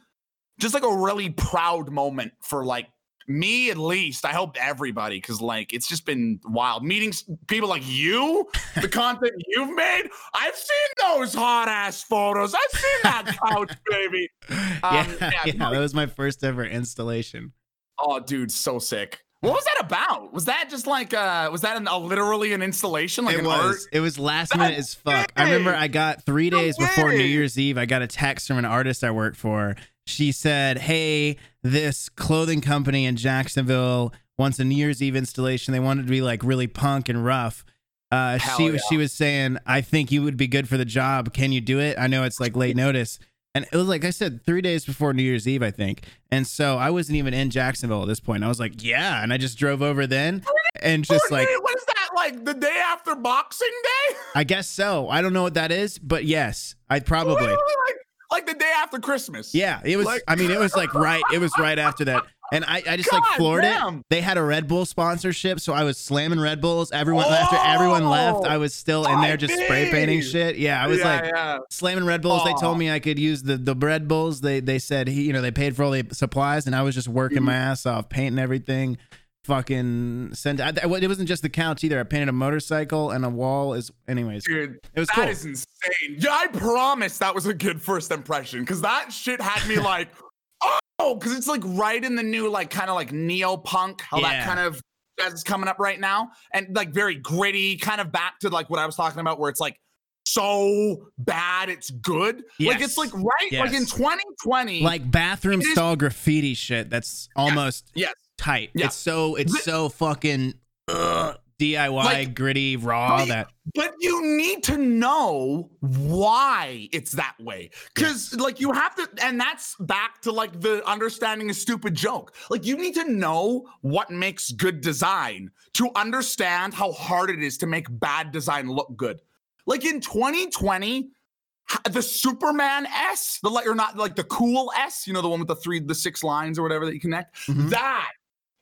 just like a really proud moment for like me at least i hope everybody because like it's just been wild meeting people like you the content (laughs) you've made i've seen those hot ass photos i've seen that (laughs) couch baby yeah, Um, (laughs) yeah, yeah, that was my first ever installation. oh dude so sick what was that about was that just like uh was that an, a literally an installation like it an was. art It was last minute as fuck. I remember. I got three No days before New. Year's Eve. I got a text from an artist I worked for. She said, "Hey, this clothing company in Jacksonville wants a New Year's Eve installation. They wanted to be like really punk and rough." Uh, Hell she yeah. she was saying, "I think you would be good for the job. Can you do it? I know it's like late (laughs) notice." And it was like I said, three days before New Year's Eve, I think. And so I wasn't even in Jacksonville at this point. I was like, "Yeah," and I just drove over then, and just like what is that like the day after boxing day I guess so. I don't know what that is, but yes, I probably. Literally, like, like the day after christmas Yeah, it was. Like- I mean, it was like right. It was right after that, and I, I just like floored damn. it. They had a Red Bull sponsorship, so I was slamming Red Bulls. Everyone after everyone left, Oh, I was still in there just spray painting shit. Yeah, I was yeah, like yeah. slamming Red Bulls. They told me I could use the the Red Bulls. They they said he, you know, they paid for all the supplies, and I was just working Mhm. my ass off, painting everything. Fucking sent. I, it wasn't just the couch either. I painted a motorcycle and a wall. Is anyways, Dude, it was that cool. is insane. Yeah, I promise that was a good first impression because that shit had me (laughs) like, oh, because it's like right in the new, like kind of like neo punk, how Yeah. that kind of is coming up right now, and like very gritty, kind of back to like what I was talking about, where it's like so bad it's good. Like it's like right, like in 2020, like bathroom is- style graffiti shit that's almost yes. Tight. Yeah. It's so it's Th- so fucking ugh, DIY Like- gritty raw Right. that But you need to know why it's that way. Because, like, you have to, and that's back to like the understanding a stupid joke. Like, you need to know what makes good design to understand how hard it is to make bad design look good. Like in 2020, the Superman S, the like, or not like the cool S, you know, the one with the three, the six lines or whatever that you connect. Mhm. That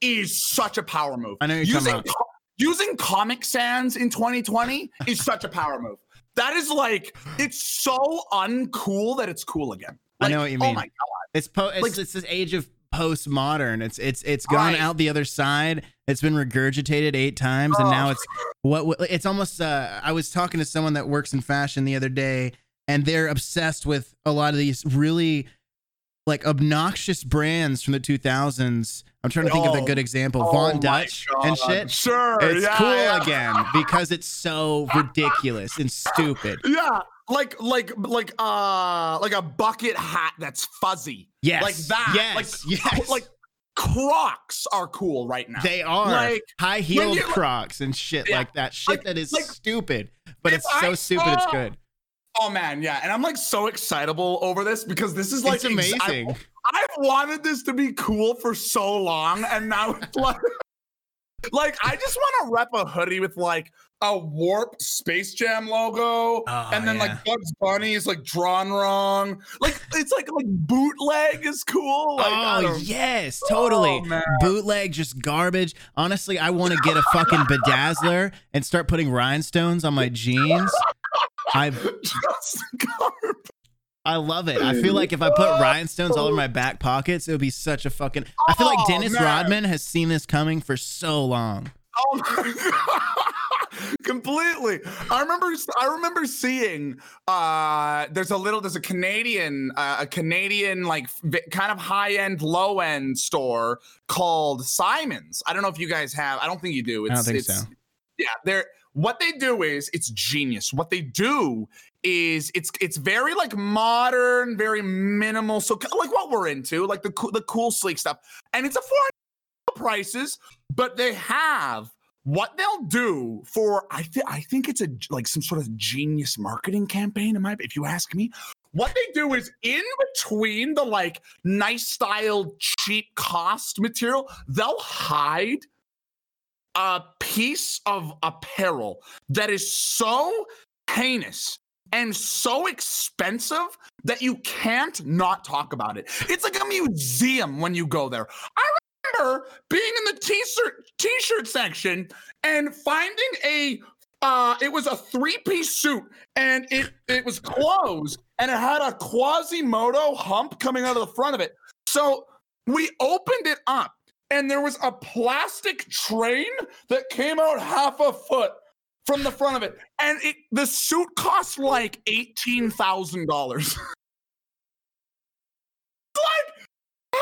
is such a power move. I know using co- using Comic Sans in 2020 is such a power move. That is like it's so uncool that it's cool again. I know what you mean. Oh my god! it's po- it's, Like- it's this age of postmodern. It's it's it's gone out the other side. It's been regurgitated eight times, and now it's what, what it's almost. Uh, I was talking to someone that works in fashion the other day, and they're obsessed with a lot of these really like obnoxious brands from the 2000s. I'm trying to think of a Oh. good example. Oh Von Dutch and shit. Sure, It's yeah, cool yeah. again because it's so ridiculous and stupid. Yeah, like like like uh like a bucket hat that's fuzzy. Yes. Like that. Yes. Like, yes. Like Crocs are cool right now. they are like, high heeled Crocs and shit Yeah. like that. Shit Like- that is like, stupid, but it's so I stupid. It's good. Oh man, yeah, and I'm like so excitable over this because this is like it's ex- I- amazing. I've wanted this to be cool for so long, and now it's (laughs) like, like I just want to rep a hoodie with like a warped Space Jam logo, Oh, and then yeah. like Bugs Bunny is like drawn wrong. Like it's like like bootleg is cool. Like, oh yes, totally. Oh. Bootleg, just garbage. Honestly, I want to get a fucking bedazzler and start putting rhinestones on my jeans. I (laughs) Just garbage. I love it. I feel like if I put (laughs) rhinestones all over my back pockets, it would be such a fucking. I feel like Oh, Dennis man. Rodman has seen this coming for so long. Oh my god. (laughs) Completely. I remember I remember seeing uh there's a little there's a Canadian uh, a Canadian like kind of high-end low-end store called Simons. I don't know if you guys have. I don't think you do. It's, I don't think it's, so. Yeah, they're what they do is it's genius. What they do is it's it's very like modern, very minimal. So like what we're into, like the cool the cool sleek stuff. And it's a four prices, but they have what they'll do for I think I think it's a like some sort of genius marketing campaign. If you ask me. What they do is in between the like nice style, cheap cost material, they'll hide a piece of apparel that is so heinous and so expensive that you can't not talk about it. It's like a museum when you go there. I remember being in the t-shirt t-shirt section and finding a uh it was a three-piece suit and it it was closed and it had a quasimodo hump coming out of the front of it. So we opened it up and there was a plastic train that came out half a foot from the front of it, and it the suit cost like eighteen thousand dollars. (laughs) like, how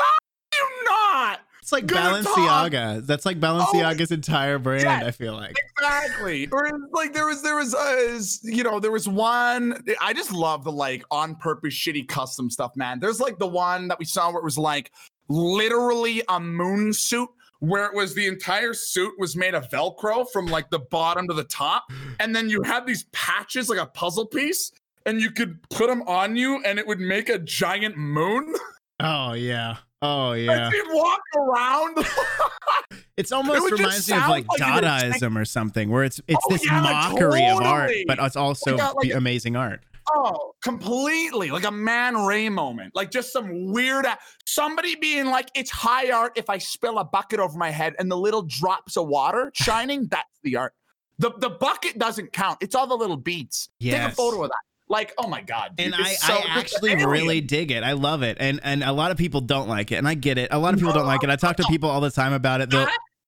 do you not? It's like Good Balenciaga. That's like oh, Balenciaga's entire brand. yes. I feel like. Exactly. Or like there was there was a uh, you know there was one I just love the like on purpose shitty custom stuff, man. There's like the one that we saw where it was like literally a moon suit where it was the entire suit was made of velcro from like the bottom to the top and then you had these patches like a puzzle piece and you could put them on you and it would make a giant moon (laughs) Oh yeah. Oh yeah. you'd walk around (laughs) It's almost just reminds me of like like Dadaism or something, where it's it's Oh, this yeah, mockery of art, but it's also got, like, amazing art. Oh, completely like a Man Ray moment, like just some weird somebody being like, "It's high art if I spill a bucket over my head and the little drops of water (laughs) shining." that's the art. The the bucket doesn't count. It's all the little beads. Take a photo of that. Like, oh my god, dude, And I, so- I actually really dig it. I love it. And and a lot of people don't like it. And I get it. A lot of people don't like it. I talk to people all the time about it. They'll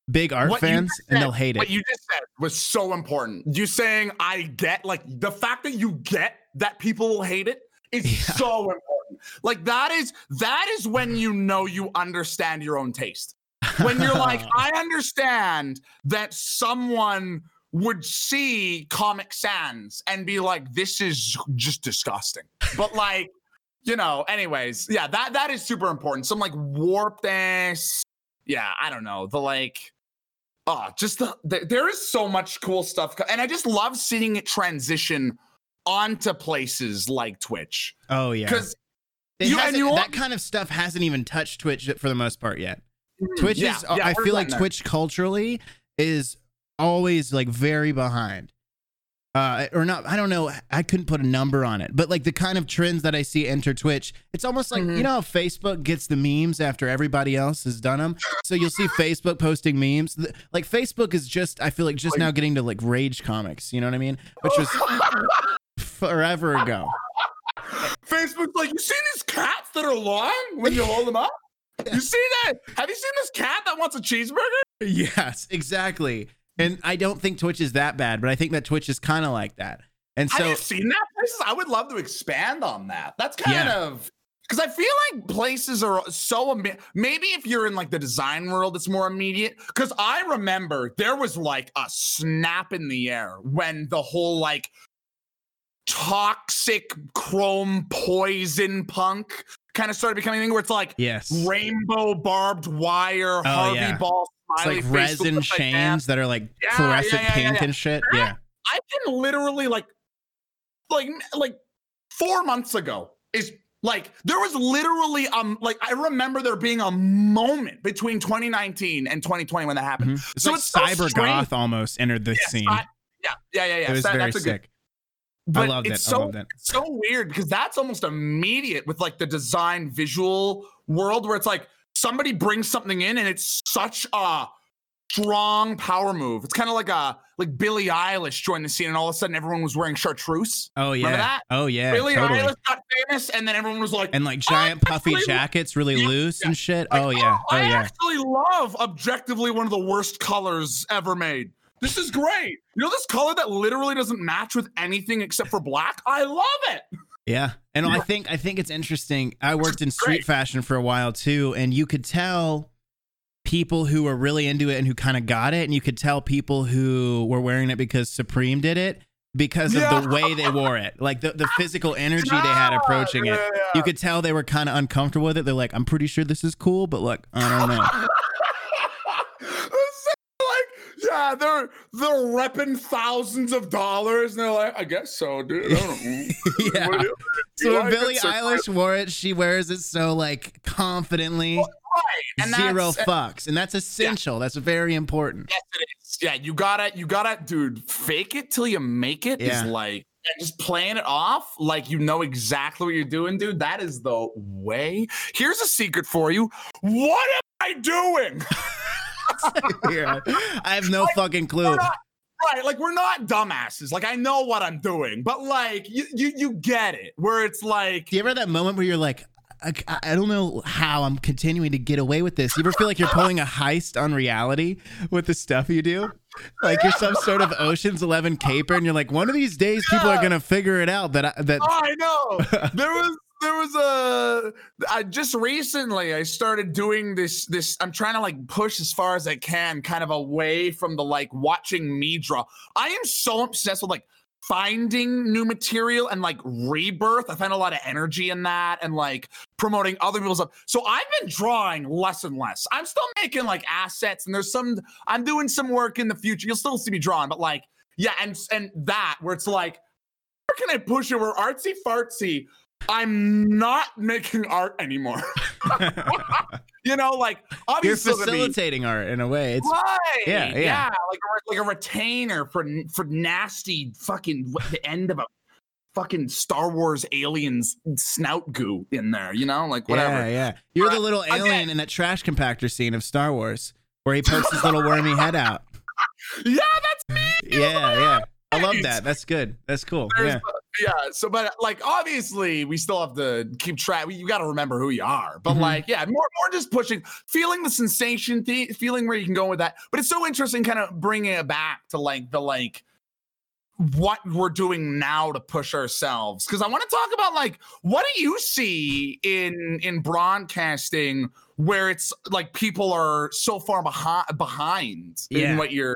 big art What fans just and they'll hate it. What you just said was so important. You saying I get like the fact that you get that people will hate it is Yeah. so important. Like that is that is when you know you understand your own taste. When you're like, (laughs) I understand that someone would see Comic Sans and be like, this is just disgusting. But like, you know, anyways, yeah, that that is super important. Some like warpness. Yeah, I don't know. The like oh, just the, the there is so much cool stuff. And I just love seeing it transition onto places like Twitch. oh yeah. Because you- and you that kind of stuff hasn't even touched Twitch for the most part yet. Twitch Mm, yeah, is yeah, I feel like there. Twitch culturally is always like very behind. Uh, or not, I don't know. I couldn't put a number on it, but like the kind of trends that I see enter Twitch, it's almost like Mhm. you know how Facebook gets the memes after everybody else has done them. So you'll see Facebook posting memes. Like Facebook is just, I feel like just now getting to like rage comics. You know what I mean? Which was (laughs) forever ago. Facebook's like, you see these cats that are long when you hold them up? (laughs) You see that? Have you seen this cat that wants a cheeseburger? Yes, exactly. And I don't think Twitch is that bad, but I think that Twitch is kind of like that. And so, Have you seen that places? I would love to expand on that. That's kind Yeah. of because I feel like places are so imme- maybe if you're in like the design world, it's more immediate. Because I remember there was like a snap in the air when the whole like toxic chrome poison punk kind of started becoming a thing where it's like yes, rainbow barbed wire, Harvey Oh, yeah. Ball, it's like face resin with, like, chains that are like Yeah, fluorescent yeah, pink and shit. Yeah. I can literally like, like, like four months ago is like there was literally um like I remember there being a moment between 2019 and 2020 when that happened. Mhm. It's So like it's cyber strange. goth almost entered the Yes, scene. I- Yeah, yeah, yeah, yeah. it was So very that's a good. But I loved it. it's I so it's so weird because that's almost immediate with like the design visual world where it's like somebody brings something in and it's such a strong power move. It's kind of like a like Billie Eilish joined the scene and all of a sudden everyone was wearing chartreuse. Oh yeah. Oh yeah. Billie totally. Eilish got famous and then everyone was like, And like oh, giant puffy actually- jackets, really Yeah, loose yeah. and shit. like, oh, oh yeah. Oh I yeah. actually love objectively one of the worst colors ever made. This is great. You know this color that literally doesn't match with anything except for black? I love it. Yeah. And I think I think it's interesting. I worked in street fashion for a while too, and you could tell people who were really into it and who kind of got it, and you could tell people who were wearing it because Supreme did it because of Yeah. the way they wore it. Like the, the (laughs) physical energy they had Yeah, approaching it. yeah, yeah. You could tell they were kind of uncomfortable with it. They're like, I'm pretty sure this is cool, but like, I don't know. (laughs) Yeah, they're they're repping thousands of dollars, and they're like, I guess so, dude. I don't (laughs) know. Yeah. What So when like Billie it? So- Eilish wore it, she wears it so like confidently, and zero that's- fucks, and that's essential. That's very important. Yes, it is. Yeah, you gotta, you gotta, dude. Fake it till you make it is Yeah. like and just playing it off like you know exactly what you're doing, dude. That is the way. Here's a secret for you. What am I doing? (laughs) (laughs) I have no fucking clue. Not- right, like we're not dumbasses. Like I know what I'm doing, but like you, you, you get it. Where it's like, Do you ever have that moment where you're like, I, I don't know how I'm continuing to get away with this. You ever feel like you're pulling a heist on reality with the stuff you do? Like you're some sort of Ocean's Eleven caper, and you're like, one of these days people are gonna figure it out that I, that oh, I know. There was there was a I just recently I started doing this this I'm trying to like push as far as I can kind of away from the like watching me draw. I am so obsessed with like finding new material and like rebirth. I find a lot of energy in that and like promoting other people's stuff. So I've been drawing less and less. I'm still making like assets and there's some I'm doing some work in the future. You'll still see me drawing, but like yeah, and and that where it's like where can I push it? Where artsy fartsy, I'm not making art anymore. (laughs) you know, like obviously you're obviously be- facilitating art in a way. It's right, yeah, yeah. like a, like a retainer for for nasty fucking the end of a fucking Star Wars aliens snout goo in there. You know, like whatever. yeah, yeah. You're the little alien in that trash compactor scene of Star Wars where he pokes his little wormy head out. (laughs) Yeah, that's me. Yeah, yeah. I love that. That's good. That's cool. There's Yeah. Yeah. So, but like, obviously, we still have to keep track. You got to remember who you are. But Mhm. like, yeah, more, more just pushing, feeling the sensation, the, feeling where you can go with that. But it's so interesting, kind of bringing it back to like the like what we're doing now to push ourselves. Because I want to talk about like what do you see in in broadcasting where it's like people are so far behind behind Yeah. in what you're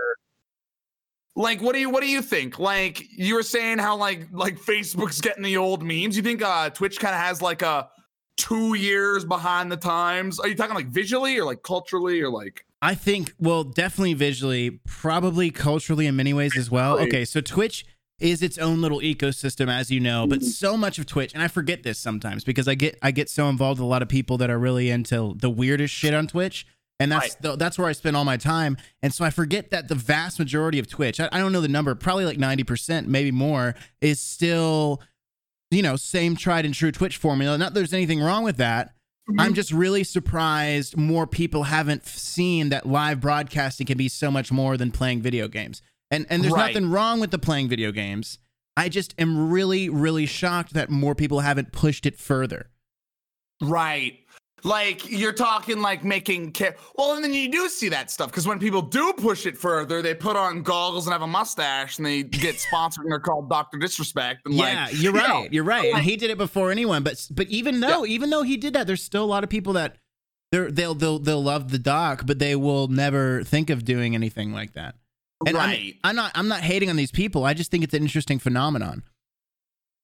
like what do you what do you think? Like you were saying how like like facebook's getting the old memes. You think uh twitch kind of has like a two years behind the times? Are you talking like visually or like culturally or like? I think, well, definitely visually, probably culturally in many ways as well. Okay, so Twitch is its own little ecosystem, as you know, but so much of Twitch, and I forget this sometimes because I get I get so involved with a lot of people that are really into the weirdest shit on Twitch. And that's the, that's where I spend all my time, and so I forget that the vast majority of Twitch, I, I don't know the number, probably like ninety percent, maybe more, is still, you know, same tried and true Twitch formula. Not that there's anything wrong with that, mm-hmm. I'm just really surprised more people haven't seen that live broadcasting can be so much more than playing video games. And and there's Right. nothing wrong with the playing video games. I just am really really shocked that more people haven't pushed it further. right like you're talking like making ca- well and then you do see that stuff because when people do push it further they put on goggles and have a mustache and they get (laughs) sponsored and they're called dr disrespect and yeah, like you're you right. know, you're right. And like- he did it before anyone, but but even though even though he did that, there's still a lot of people that they're, they'll they'll they'll love the doc, but they will never think of doing anything like that. And I'm- right I'm not I'm not hating on these people. I just think it's an interesting phenomenon.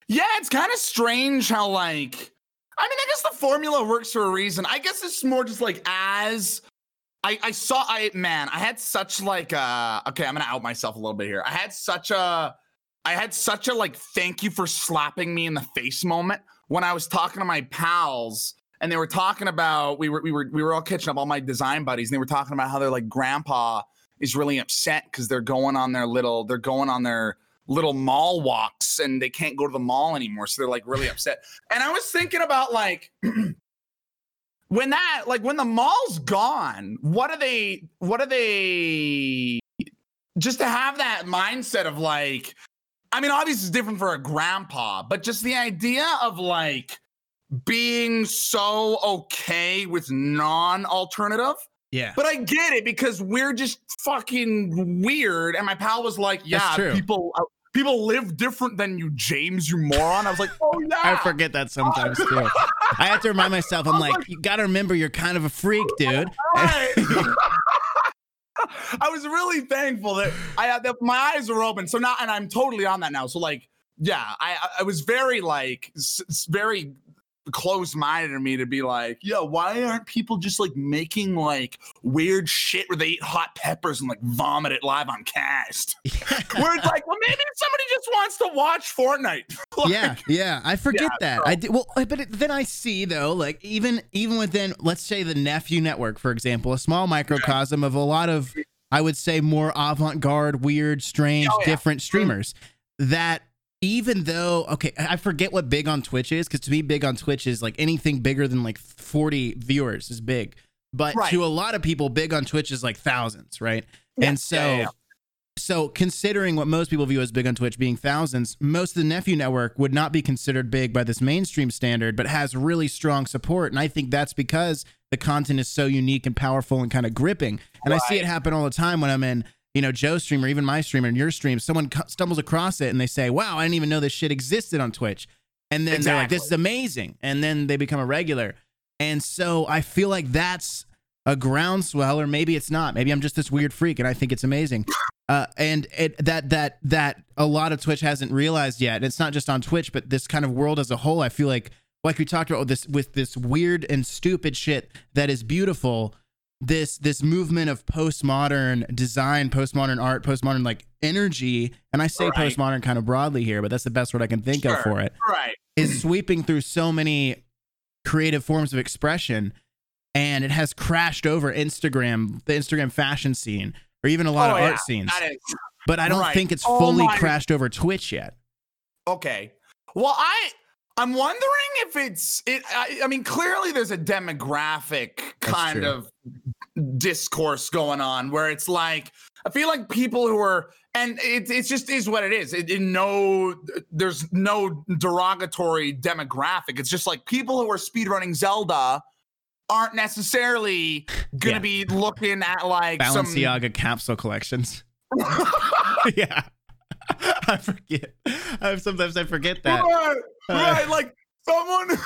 Yeah, it's kind of strange how like I mean, I guess the formula works for a reason. I guess it's more just like as I I saw I man, I had such like uh okay, I'm gonna out myself a little bit here. I had such a I had such a like thank you for slapping me in the face moment when I was talking to my pals and they were talking about we were we were we were all catching up all my design buddies and they were talking about how their like grandpa is really upset because they're going on their little they're going on their little mall walks and they can't go to the mall anymore so they're like really upset and i was thinking about like (clears throat) when that like when the mall's gone what are they what are they just to have that mindset of like i mean obviously it's different for a grandpa but just the idea of like being so okay with non-alternative Yeah. but I get it because we're just fucking weird. And my pal was like, "Yeah, people uh, people live different than you, James, you moron." I was like, "Oh yeah." I forget that sometimes too. I have to remind myself. I'm like, you got to remember, you're kind of a freak, dude. Right. (laughs) I was really thankful that I had that my eyes were open. So now, and I'm totally on that now. So like, yeah, I I- was very like s- very closed-minded of me to be like, yo, why aren't people just like making like weird shit where they eat hot peppers and like vomit it live on cast? (laughs) where it's like, well, maybe somebody just wants to watch Fortnite. (laughs) Like, yeah, yeah, I forget Yeah, that. I did, well, but it, then I see though, like even even within, let's say the Nephew Network, for example, a small microcosm of a lot of, I would say, more avant-garde, weird, strange, Oh, yeah. different mm-hmm. streamers. That even though, okay, I forget what big on Twitch is, because to me, big on Twitch is like anything bigger than like forty viewers is big. But Right. to a lot of people, big on Twitch is like thousands, right? Yeah, and so yeah, yeah. so considering what most people view as big on Twitch being thousands, most of the nephew network would not be considered big by this mainstream standard, but has really strong support. And I think that's because the content is so unique and powerful and kind of gripping. And I see it happen all the time when I'm in, you know, Joe's stream or even my stream or your stream. Someone stumbles across it and they say, "Wow, I didn't even know this shit existed on Twitch." And then they're like, "This is amazing," and then they become a regular. And so I feel like that's a groundswell, or maybe it's not. Maybe I'm just this weird freak, and I think it's amazing. Uh, and it that that that a lot of Twitch hasn't realized yet. And it's not just on Twitch, but this kind of world as a whole. I feel like, like we talked about with this with this weird and stupid shit that is beautiful. This this movement of postmodern design, postmodern art, postmodern like energy, and I say Right. postmodern kind of broadly here, but that's the best word I can think of for it Right. is sweeping through so many creative forms of expression and it has crashed over Instagram, the Instagram fashion scene, or even a lot Oh, of yeah. art scenes. Is But I don't right. think it's Oh fully my- crashed over Twitch yet. Okay. Well, I I'm wondering if it's it. I, I mean, clearly there's a demographic kind of discourse going on where it's like I feel like people who are and it it just is what it is. It, it no there's no derogatory demographic. It's just like people who are speedrunning Zelda aren't necessarily gonna Yeah. be looking at like some Balenciaga capsule collections. (laughs) (laughs) yeah. (laughs) I forget. I, sometimes I forget that. right, Uh, like someone (laughs)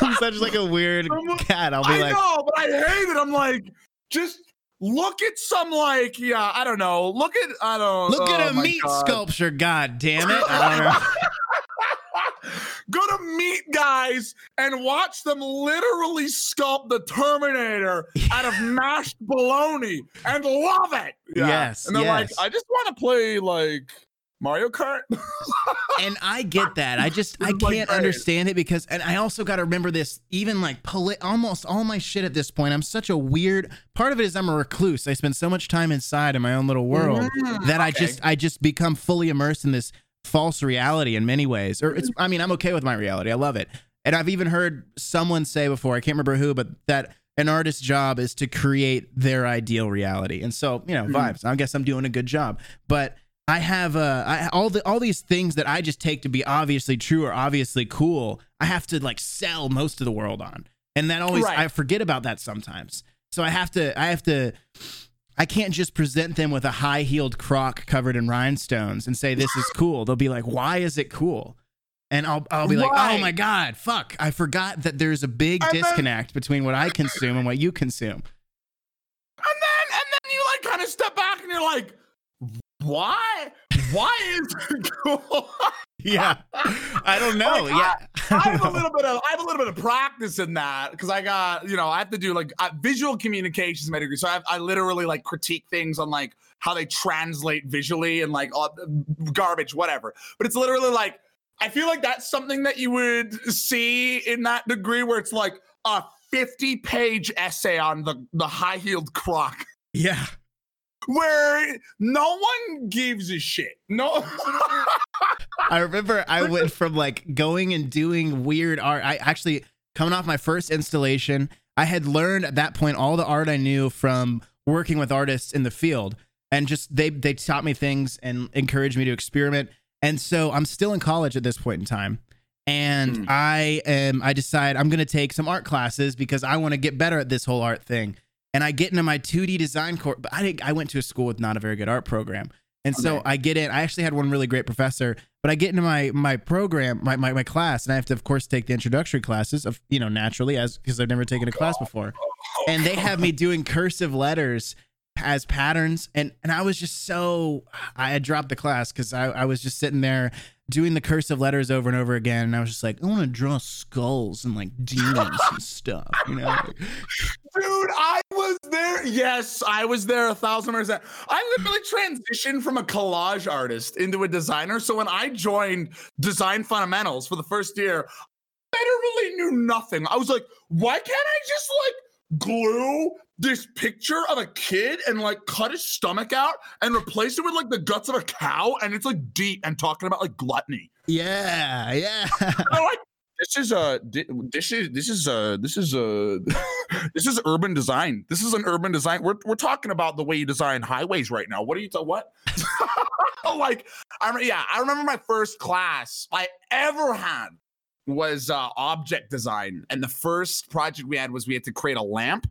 I'm such like a weird Someone- cat. I'll be I like, know, but I hate it. I'm like, just look at some like, yeah, I don't know. Look at I don't look oh at a meat God. sculpture. God damn it. I don't know. Go to meet guys and watch them literally sculpt the Terminator out of (laughs) mashed bologna and love it. Yes, And they're like, yes. I just want to play like Mario Kart. (laughs) and I get that. I just I can't understand it because and I also got to remember this even like poli- almost all my shit at this point. I'm such a weird part of it is I'm a recluse. I spend so much time inside in my own little world Mm, that I just I just become fully immersed in this false reality in many ways. Or it's I mean, I'm okay with my reality. I love it. And I've even heard someone say before, I can't remember who, but that an artist's job is to create their ideal reality. And so, you know, Mhm. vibes. I guess I'm doing a good job. But I have uh I, all the all these things that I just take to be obviously true or obviously cool. I have to like sell most of the world on, and that always Right. I forget about that sometimes. So I have to I have to I can't just present them with a high heeled croc covered in rhinestones and say this is cool. They'll be like, why is it cool? And I'll I'll be like, oh my god, fuck! I forgot that there's a big And then- disconnect between what I consume and what you consume. And then and then you like kind of step back and you're like, why? Why is it (laughs) cool? Yeah, I don't (laughs) know. Like, yeah, I have a (laughs) little bit of I have a little bit of practice in that because I got you know I have to do like uh, visual communications my degree, so I, have, I literally like critique things on like how they translate visually and like all, garbage, whatever. But it's literally like I feel like that's something that you would see in that degree where it's like a fifty page essay on the the high heeled croc. yeah. Where no one gives a shit. No, (laughs) I remember I went from like going and doing weird art. I actually coming off my first installation, I had learned at that point all the art I knew from working with artists in the field, and just they they taught me things and encouraged me to experiment. And so I'm still in college at this point in time, and Hmm. I am I decide I'm gonna take some art classes because I want to get better at this whole art thing. And I get into my 2D design course, but I didn't, I went to a school with not a very good art program. And so I get in. I actually had one really great professor, but I get into my my program, my, my, my class, and I have to of course take the introductory classes of you know naturally as because I've never taken a class before, and they have me doing cursive letters, as patterns and and I was just so I had dropped the class because I, I was just sitting there doing the cursive letters over and over again and I was just like I want to draw skulls and like demons and stuff you know Dude, I was there. Yes, I was there a thousand percent. I literally transitioned from a collage artist into a designer. So when I joined Design Fundamentals for the first year, I literally knew nothing. I was like, why can't I just like glue this picture of a kid and like cut his stomach out and replace it with like the guts of a cow? And it's like deep and talking about like gluttony. yeah yeah (laughs) this is a this is this is a this is a (laughs) this is urban design. This is an urban design. We're we're talking about the way you design highways right now. What are you ta- what? (laughs) like I yeah, I remember my first class I ever had was uh, object design, and the first project we had was we had to create a lamp,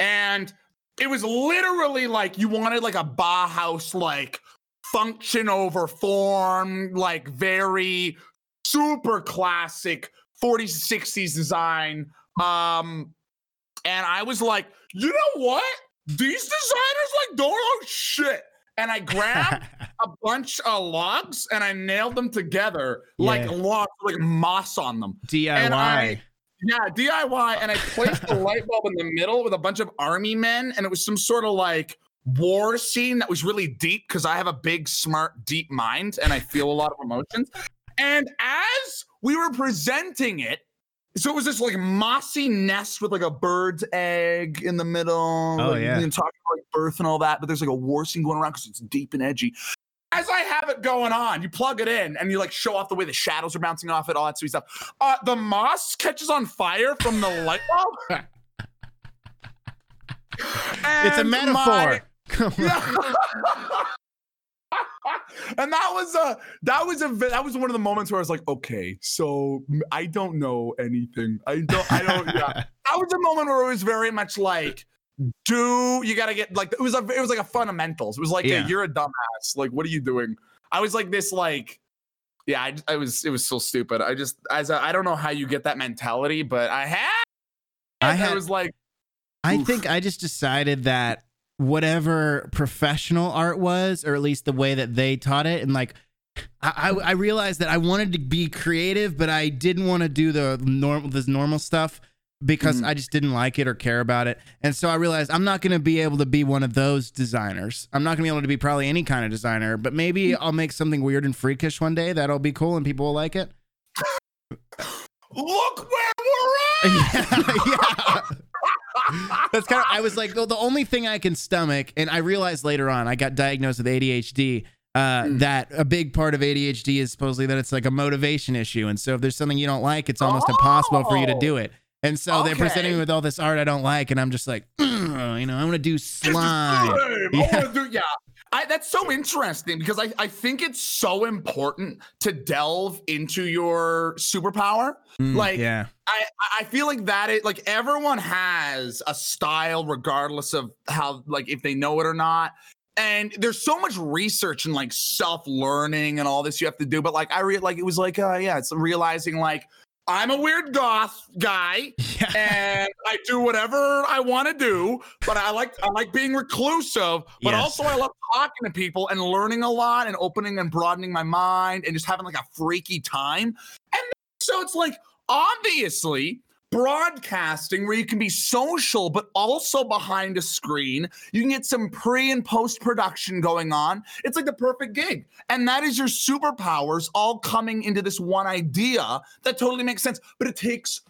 and it was literally like you wanted like a Bauhaus like function over form, like very super classic 40s 60s design um and i was like you know what? These designers like don't know shit. And i grabbed (laughs) a bunch of logs and i nailed them together like Yeah. logs like moss on them. DIY I- yeah diy and i placed the light bulb in the middle with a bunch of army men and it was some sort of like war scene that was really deep because i have a big smart deep mind and i feel a lot of emotions and as we were presenting it, so it was this like mossy nest with like a bird's egg in the middle. Oh, like, yeah. And talking about like birth and all that, but there's like a war scene going around because it's deep and edgy. As I have it going on, you plug it in and you like show off the way the shadows are bouncing off it, all that sweet stuff. Uh, the moss catches on fire from the light bulb. (laughs) (laughs) it's a metaphor my- (laughs) and that was a that was a that was one of the moments where I was like, okay, so I don't know anything. I don't I don't yeah. (laughs) That was a moment where it was very much like, do you gotta get like it was a it was like a fundamentals. It was like Yeah. you're a dumbass. Like, what are you doing? I was like this like yeah, I, I was it was so stupid. I just as a, I don't know how you get that mentality, but I had I I had- was like I think I just decided that whatever professional art was, or at least the way that they taught it, and like I, I I realized that I wanted to be creative, but I didn't want to do the normal this normal stuff because Mhm. I just didn't like it or care about it. And so I realized I'm not going to be able to be one of those designers. I'm not going to be able to be probably any kind of designer, but maybe I'll make something weird and freakish one day that'll be cool and people will like it. (laughs) look where we're at. (laughs) yeah. That's kind of. I was like, the, the only thing I can stomach, and I realized later on, I got diagnosed with ADHD. Uh, Mm. That a big part of ADHD is supposedly that it's like a motivation issue, and so if there's something you don't like, it's almost impossible for you to do it. And so they're presenting me with all this art I don't like, and I'm just like, "Ugh," (clears throat) you know, I want to do slime. Yeah. do- yeah. I, that's so interesting because I, I think it's so important to delve into your superpower. Mm, Like, yeah, I, I feel like that is like everyone has a style regardless of how like if they know it or not. And there's so much research and like self-learning and all this you have to do. But like I re like it was like uh yeah, it's realizing like I'm a weird goth guy (laughs) yeah, and I do whatever I want to do, but I like I like being reclusive, but Yes. also I love talking to people and learning a lot and opening and broadening my mind and just having like a freaky time. And so it's like obviously broadcasting where you can be social but also behind a screen you can get some pre and post production going on it's like the perfect gig and that is your superpowers all coming into this one idea that totally makes sense but it takes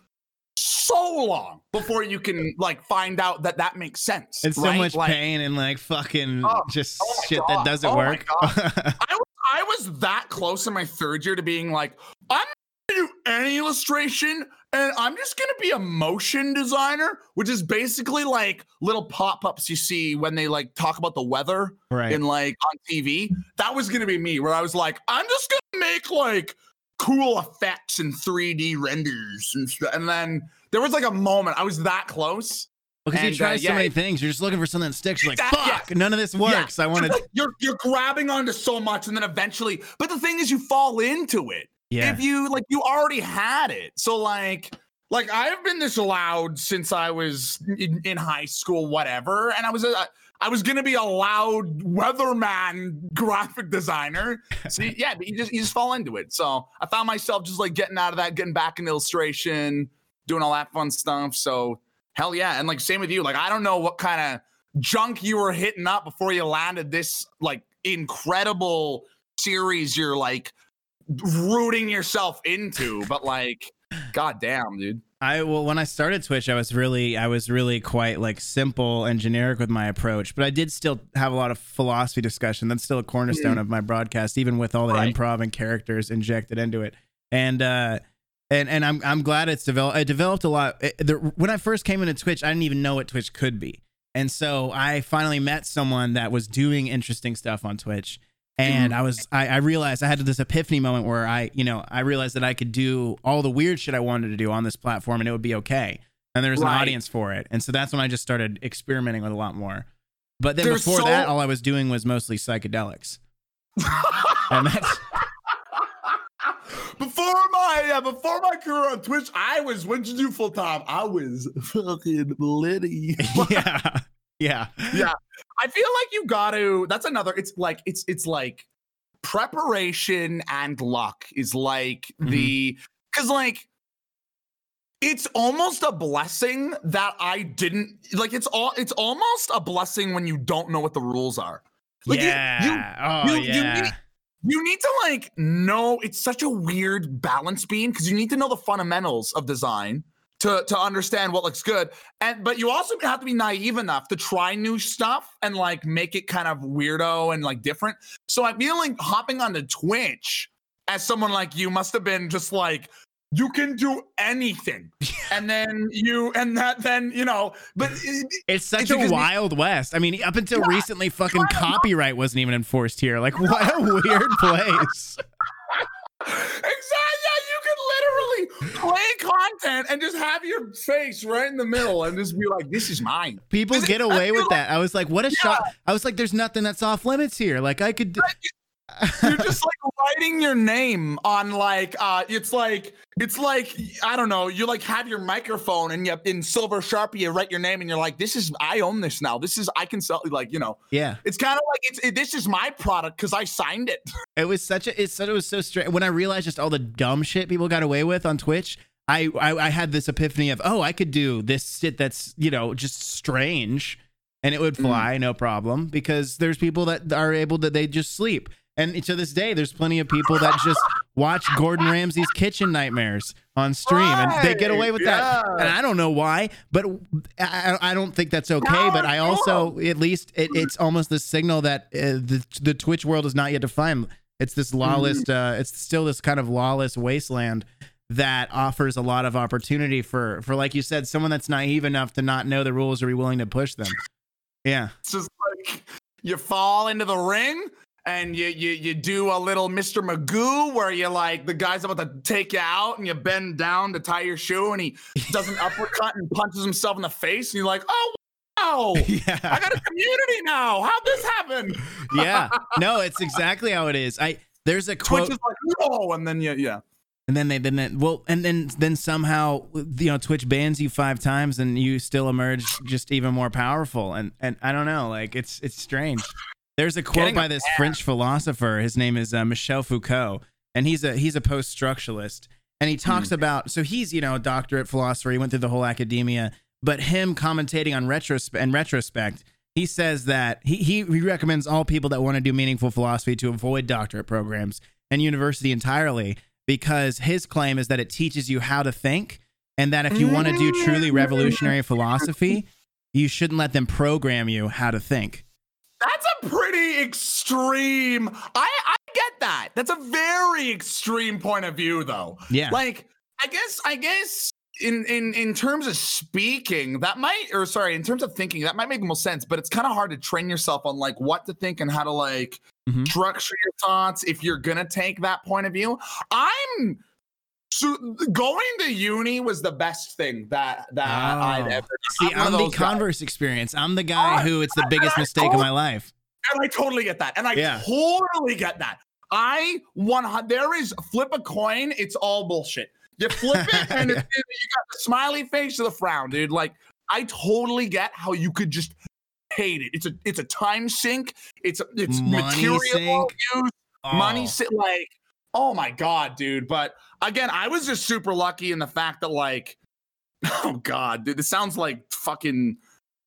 so long before you can like find out that that makes sense it's so much Like, pain and like fucking Oh, just oh shit God. that doesn't Oh work. (laughs) I was, I was that close in my third year to being like, I'm do any illustration and I'm just gonna be a motion designer, which is basically like little pop-ups you see when they like talk about the weather right. in like on TV. That was gonna be me, where I was like, I'm just gonna make like cool effects and 3D renders and stuff. And then there was like a moment I was that close. Because you try uh, so yeah, many things, you're just looking for something that sticks. You're like, That- yeah. fuck, none of this works. I want to. you're you're grabbing onto so much, and then eventually, but the thing is, you fall into it. Yeah. If you like, you already had it. So like, like I've been this loud since I was in, in high school, whatever. And I was, uh, I was gonna be a loud weatherman graphic designer. (laughs) So yeah, but you just you just fall into it. So I found myself just like getting out of that, getting back in illustration, doing all that fun stuff. So hell yeah, and like same with you. Like I don't know what kind of junk you were hitting up before you landed this like incredible series you're like rooting yourself into, but like, god damn, dude. I well when I started Twitch, I was really I was really quite like simple and generic with my approach, but I did still have a lot of philosophy discussion. That's still a cornerstone of my broadcast, even with all the Right. improv and characters injected into it. And uh and and I'm I'm glad it's developed. It developed a lot. It, the, when I first came into Twitch, I didn't even know what Twitch could be, and so I finally met someone that was doing interesting stuff on Twitch. And I was, I, I realized I had this epiphany moment where I, you know, I realized that I could do all the weird shit I wanted to do on this platform and it would be okay. And there's an Right. audience for it. And so that's when I just started experimenting with a lot more. But then There's before so- that, all I was doing was mostly psychedelics. And that's, (laughs) before my uh, before my career on Twitch, I was when did you do full time? I was fucking litty. (laughs) yeah. Yeah. yeah. I feel like you got to that's another it's like it's it's like preparation and luck is like Mm-hmm. the cuz like it's almost a blessing that I didn't like it's all it's almost a blessing when you don't know what the rules are. Like you- you- yeah. oh, you- you yeah. need- you need to like know it's such a weird balance beam because you need to know the fundamentals of design to to understand what looks good and but you also have to be naive enough to try new stuff and like make it kind of weirdo and like different so i feel like hopping onto twitch as someone like you must have been just like you can do anything (laughs) and then you and that then you know but it- It's such a wild west. I mean, up until Yeah. recently, fucking copyright wasn't even enforced here. Like, (laughs) what a weird place. (laughs) Exactly. Yeah, you can literally play content and just have your face right in the middle and just be like, "This is mine." People get away with feel that. I was like, what a shot. I was like, there's nothing that's off limits here. Like, I could. You're just like writing your name on like uh it's like it's like I don't know, you like have your microphone and you in silver sharpie you write your name and you're like, "This is I own this now. This is I can sell like, you know. yeah. It's kind of like it's it, this is my product cuz I signed it." It was such a. It's such. It was so strange. When I realized just all the dumb shit people got away with on Twitch, I, I I had this epiphany of, oh, I could do this shit that's you know just strange, and it Mm. would fly no problem because there's people that are able to they just sleep. And to this day, there's plenty of people that just watch Gordon Ramsay's Kitchen Nightmares on stream, and they get away with that. And I don't know why, but I, I don't think that's okay. No, but I no. also, at least, it, it's almost the signal that uh, the the Twitch world is not yet defined. It's this lawless. Mm-hmm. Uh, it's still this kind of lawless wasteland that offers a lot of opportunity for for like you said, someone that's naive enough to not know the rules or be willing to push them. Yeah. It's just like you fall into the ring and you you you do a little Mr. Magoo where you like the guy's about to take you out and you bend down to tie your shoe and he (laughs) does an uppercut and punches himself in the face and you're like, oh wow, (laughs) yeah. I got a community now. How'd this happen? yeah. (laughs) No, it's exactly how it is. I there's a Twitch quote is like, no, and then you yeah. And then they then they, well, and then then somehow you know Twitch bans you five times, and you still emerge just even more powerful. And and I don't know, like it's it's strange. There's a quote Getting by this French philosopher. His name is uh, Michel Foucault, and he's a he's a post structuralist, and he talks about so he's you know a doctorate philosopher. He went through the whole academia, but him commentating on retrospect in retrospect. He says that he he recommends all people that want to do meaningful philosophy to avoid doctorate programs and university entirely because his claim is that it teaches you how to think and that if you want to do mm. truly revolutionary philosophy, you shouldn't let them program you how to think. That's a pretty extreme. I I get that. That's a very extreme point of view, though. Yeah. Like, I guess, I guess in in in terms of speaking, that might, or sorry, in terms of thinking, that might make the most sense. But it's kind of hard to train yourself on like what to think and how to like Mhm. structure your thoughts if you're gonna take that point of view. I'm. So going to uni was the best thing that that Oh. ever. See, I'm I'm the those guys. Converse experience. I'm the guy Oh, who it's the (laughs) biggest mistake of my life. And I totally get that. And I Yeah. totally get that. I one there is flip a coin, it's all bullshit. You flip it (laughs) and it's, you got the smiley face or the frown, dude. Like I totally get how you could just hate it. It's a it's a time sink. It's a, it's Money material sink? use. Money Oh. like oh my god, dude. But again, I was just super lucky in the fact that like (laughs) oh god, dude, this sounds like fucking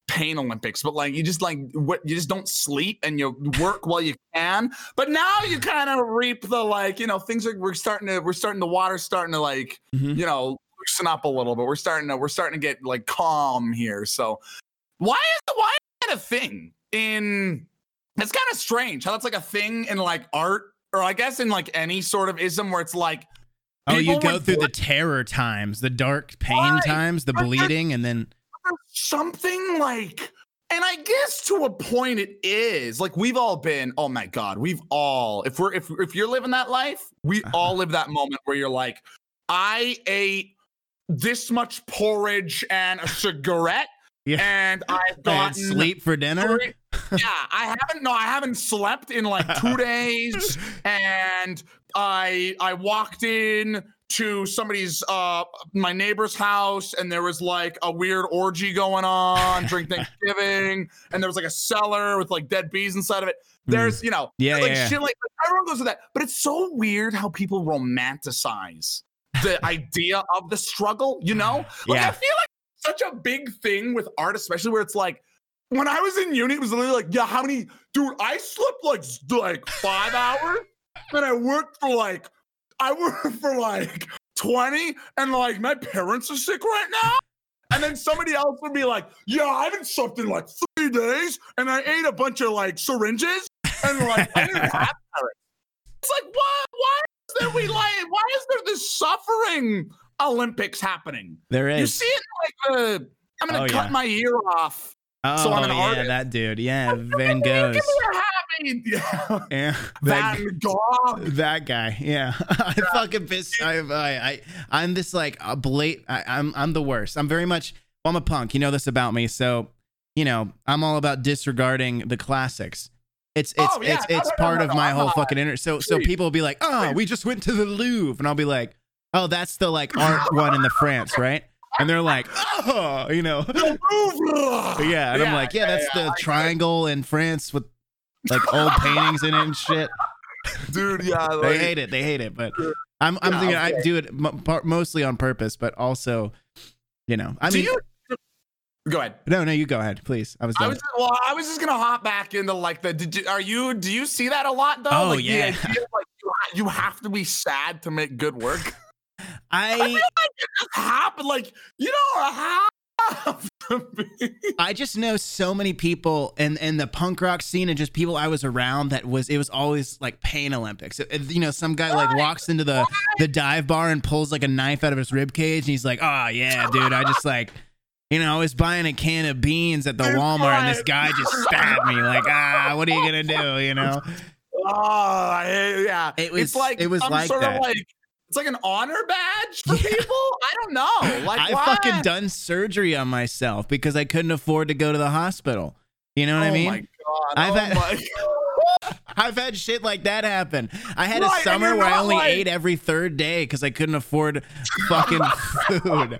pain Olympics, but like you just like what you just don't sleep and you work while you can. But now you kind of reap the like, you know, things are we're starting to we're starting the water's starting to like, Mhm. you know, loosen up a little bit. We're starting to we're starting to get like calm here. So why is why is that a thing in it's kind of strange how that's like a thing in like art or I guess in like any sort of ism where it's like Oh, you go through the terror times, the dark pain Right. times, the bleeding, and then something like and i guess to a point it is like we've all been oh my god we've all if we're if, if you're living that life we Uh-huh. all live that moment where you're like i ate this much porridge and a cigarette Yeah. and (laughs) i've gotten sleep for dinner. three- (laughs) yeah i haven't no i haven't slept in like two (laughs) days and I I walked in to somebody's uh my neighbor's house and there was like a weird orgy going on during (laughs) Thanksgiving and there was like a cellar with like dead bees inside of it. There's you know Hmm. Yeah, like yeah. shit like everyone goes to that, but it's so weird how people romanticize the (laughs) idea of the struggle. You know, like Yeah. I feel like such a big thing with art, especially where it's like when I was in uni, it was literally like, yeah, how many, dude? I slept like like five hours, and I worked for like, I worked (laughs) for like twenty, and like my parents are sick right now. And then somebody else would be like, yeah, I haven't slept in like three days, and I ate a bunch of like syringes, and like I didn't have (laughs) parents. It's like, why? Why is there we like? Why is there this suffering Olympics happening? There You see it like the. I'm gonna Oh, cut yeah. my ear off. Oh, so I'm an yeah, artist. that dude. Yeah, Give Van me Gogh's. a happy. (laughs) Yeah. Yeah, that, Van Gogh. that guy. Yeah, (laughs) I fucking piss. I, I, I, I'm this like a blate. I, I'm, I'm the worst. I'm very much. I'm a punk. You know this about me. So, you know, I'm all about disregarding the classics. It's, it's, Oh, yeah. it's, it's no, no, part no, of my I'm whole not- fucking inner. So, so people will be like, oh, we just went to the Louvre, and I'll be like, oh, that's the like art (laughs) one in the France, right? And they're like, oh, (laughs) you know. Yeah, and I'm like, yeah, that's the triangle in France with like old paintings in it and shit. (laughs) dude. Yeah, They hate it. They hate it. But I'm, I'm Yeah, thinking I do it mo- par- mostly on purpose, but also, you know, I do mean, you? Go ahead. no, no, you go ahead, please. I was I was well. I was just gonna hop back into like the. Did you, are you? Do you see that a lot though? Oh, like, the yeah. idea, like you have to be sad to make good work. (laughs) I (laughs) I, like just happened. Like you don't have. (laughs) I just know so many people in in the punk rock scene and just people I was around that was it was always like pain Olympics. It- you know, some guy like walks into the the dive bar and pulls like a knife out of his rib cage and he's like, "Oh yeah, (laughs) dude, I just like." You know, I was buying a can of beans at the Walmart and this guy just stabbed me. Like, ah, what are you gonna do? You know? Oh, yeah. It was- it's like it was like sort that. of like it's like an honor badge for Yeah. people. I don't know. (laughs) Like I why? fucking done surgery on myself because I couldn't afford to go to the hospital. You know what I oh mean? oh my god. I've oh had- my (laughs) I've had shit like that happen. I had Right, a summer where I only like- ate every third day because I couldn't afford fucking (laughs) food.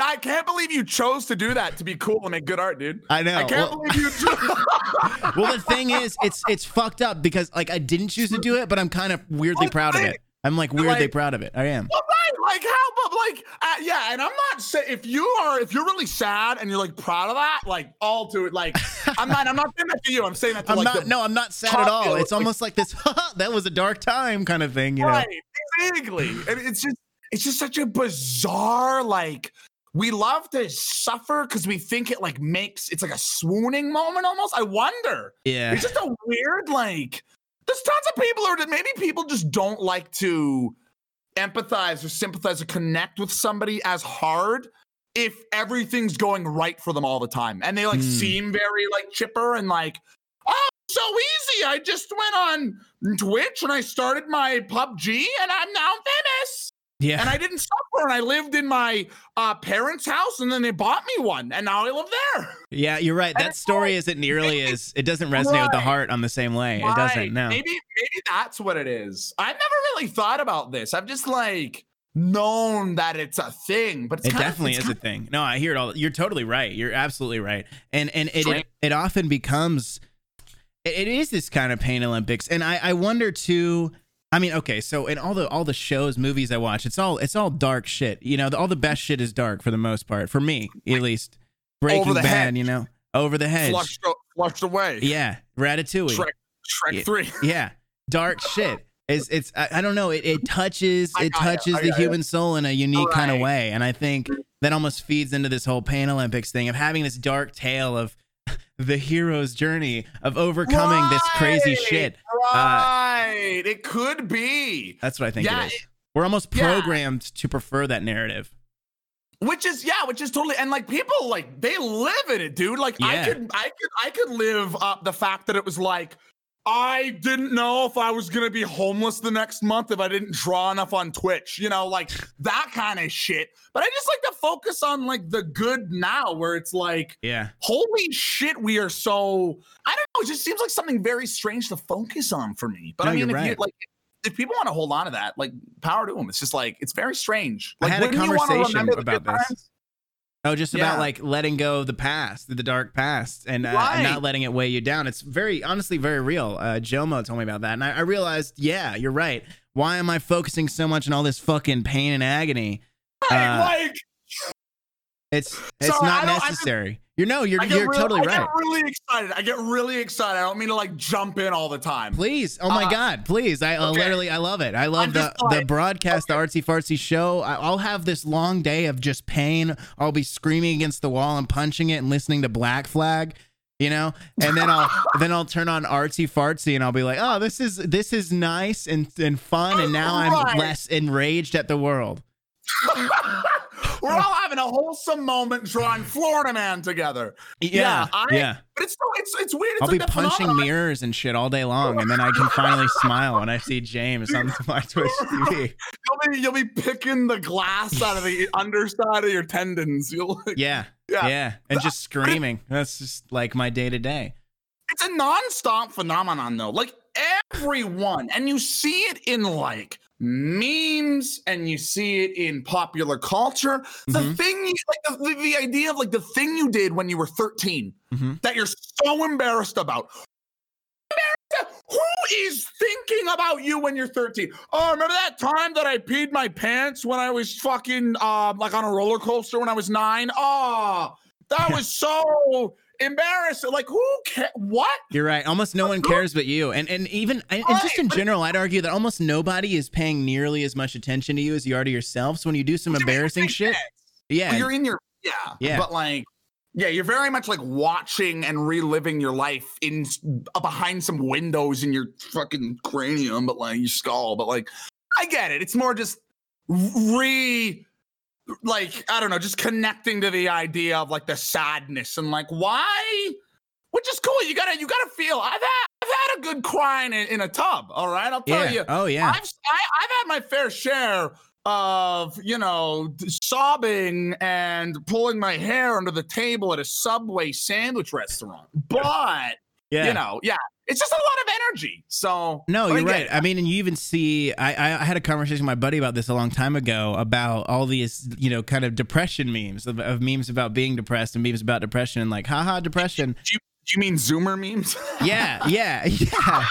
I can't believe you chose to do that to be cool and make good art, dude. I know. I can't Well, believe you. Chose- well, the thing is, it's it's fucked up because like I didn't choose to do it, but I'm kind of weirdly proud of it. I'm like weirdly Like- proud of it. I am. Well, right, like how, but like, uh, yeah, and I'm not saying if you are, if you're really sad and you're like proud of that, like all to it, like I'm not, I'm not saying that to you. I'm saying that to I'm like not. No, I'm not sad at all. It's like- almost like this. (laughs) that was a dark time kind of thing, you know. Right, exactly. And it's just it's just such a bizarre like we love to suffer because we think it like makes it's like a swooning moment almost. I wonder. Yeah. It's just a weird like there's tons of people or maybe people just don't like to empathize or sympathize or connect with somebody as hard if everything's going right for them all the time. And they like Hmm. seem very like chipper and like, oh, so easy. I just went on Twitch and I started my PUBG and I'm now famous. Yeah. And I didn't suffer and I lived in my uh, parents' house and then they bought me one and now I live there. Yeah, you're right. And That story isn't nearly as it doesn't resonate with the heart on the same way. It doesn't. No. Maybe maybe that's what it is. I've never really thought about this. I'm just like known that it's a thing, but it's it kind of- definitely it's is a thing. No, I hear it all. You're totally right. You're absolutely right. And and it it, it often becomes it, it is this kind of pain Olympics. And I I wonder too. I mean, okay, so in all the all the shows, movies I watch, it's all it's all dark shit. You know, the, all the best shit is dark for the most part. For me, at least. Breaking the Bad, hedge. you know, over the hedge. flushed, flushed away. Yeah, Ratatouille. Shrek, Shrek Yeah. 3. Yeah, dark shit. It's it's I, I don't know. It, it touches it touches I the human soul in a unique kind of way, and I think that almost feeds into this whole Pain Olympics thing of having this dark tale of (laughs) the hero's journey of overcoming this crazy shit. Uh, right. it could be. That's what I think Yeah, it is. We're almost yeah. programmed to prefer that narrative. Which is yeah, which is totally and like people like they live in it, dude. Like I could I could I could live up the fact that it was like I didn't know if I was gonna be homeless the next month if I didn't draw enough on Twitch, you know, like that kind of shit. But I just like to focus on like the good now, where it's like, Yeah. holy shit, we are so I don't know, it just seems like something very strange to focus on for me. But No, I mean, if you like if people want to hold on to that, like power to them. It's just like it's very strange. I had a wouldn't you wanna conversation about this. Oh, just about like letting go of the past, the dark past, and, uh, and not letting it weigh you down. It's very, honestly, very real. Uh, Jomo told me about that, and I, I realized, yeah, you're right. Why am I focusing so much on all this fucking pain and agony? Right, Uh, like It's it's Sorry, not necessary. You're no, you're you're really, totally right. I right. get really excited. I get really excited. I don't mean to like jump in all the time. Please, oh my Uh, God, please! I uh, okay. literally, I love it. I love I'm the the broadcast, the artsy fartsy show. I, I'll have this long day of just pain. I'll be screaming against the wall and punching it and listening to Black Flag, you know, and then I'll (laughs) then I'll turn on artsy fartsy and I'll be like, oh, this is this is nice and and fun, and now I'm less enraged at the world. (laughs) We're all having a wholesome moment drawing Florida Man together. Yeah, I- yeah. But it's it's it's weird. It's I'll like be punching phenomenon- mirrors and shit all day long, and then I can finally (laughs) smile when I see James on my Twitch TV. You'll be you'll be picking the glass out of the (laughs) underside of your tendons. You'll Yeah, Yeah. yeah, and just screaming. That's just like my day to day. it's a non-stop phenomenon though like everyone and you see it in like memes and you see it in popular culture. The Mhm. thing you, like the, the, idea of like the thing you did when you were 13 Mhm. that you're so embarrassed about. Embarrassed- who is thinking about you when you're 13 oh remember that time that i peed my pants when i was fucking um like on a roller coaster when i was nine? Oh that was so embarrassing like who cares what You're right. Almost no one cares but you, and and even and, and just in general, I'd argue that almost nobody is paying nearly as much attention to you as you are to yourself. So when you do some Which embarrassing shit, yeah, Well, you're in your yeah, Yeah. But like, yeah, you're very much like watching and reliving your life in uh, behind some windows in your fucking cranium, but like your skull. But like, I get it. It's more just re like I don't know, just connecting to the idea of like the sadness and like why. Which is cool. You gotta, you gotta feel. I've had, I've had a good crying in, in a tub. All right, I'll tell yeah. you. Oh yeah. I've I, I've had my fair share of you know sobbing and pulling my hair under the table at a Subway sandwich restaurant, but yeah. you know, yeah, it's just a lot of energy. So No, you're get right. I mean, and you even see, I, I I had a conversation with my buddy about this a long time ago about all these, you know, kind of depression memes of, of memes about being depressed and memes about depression and like, haha, depression. Do you, do you mean Zoomer memes? (laughs) Yeah, yeah, (laughs) yeah.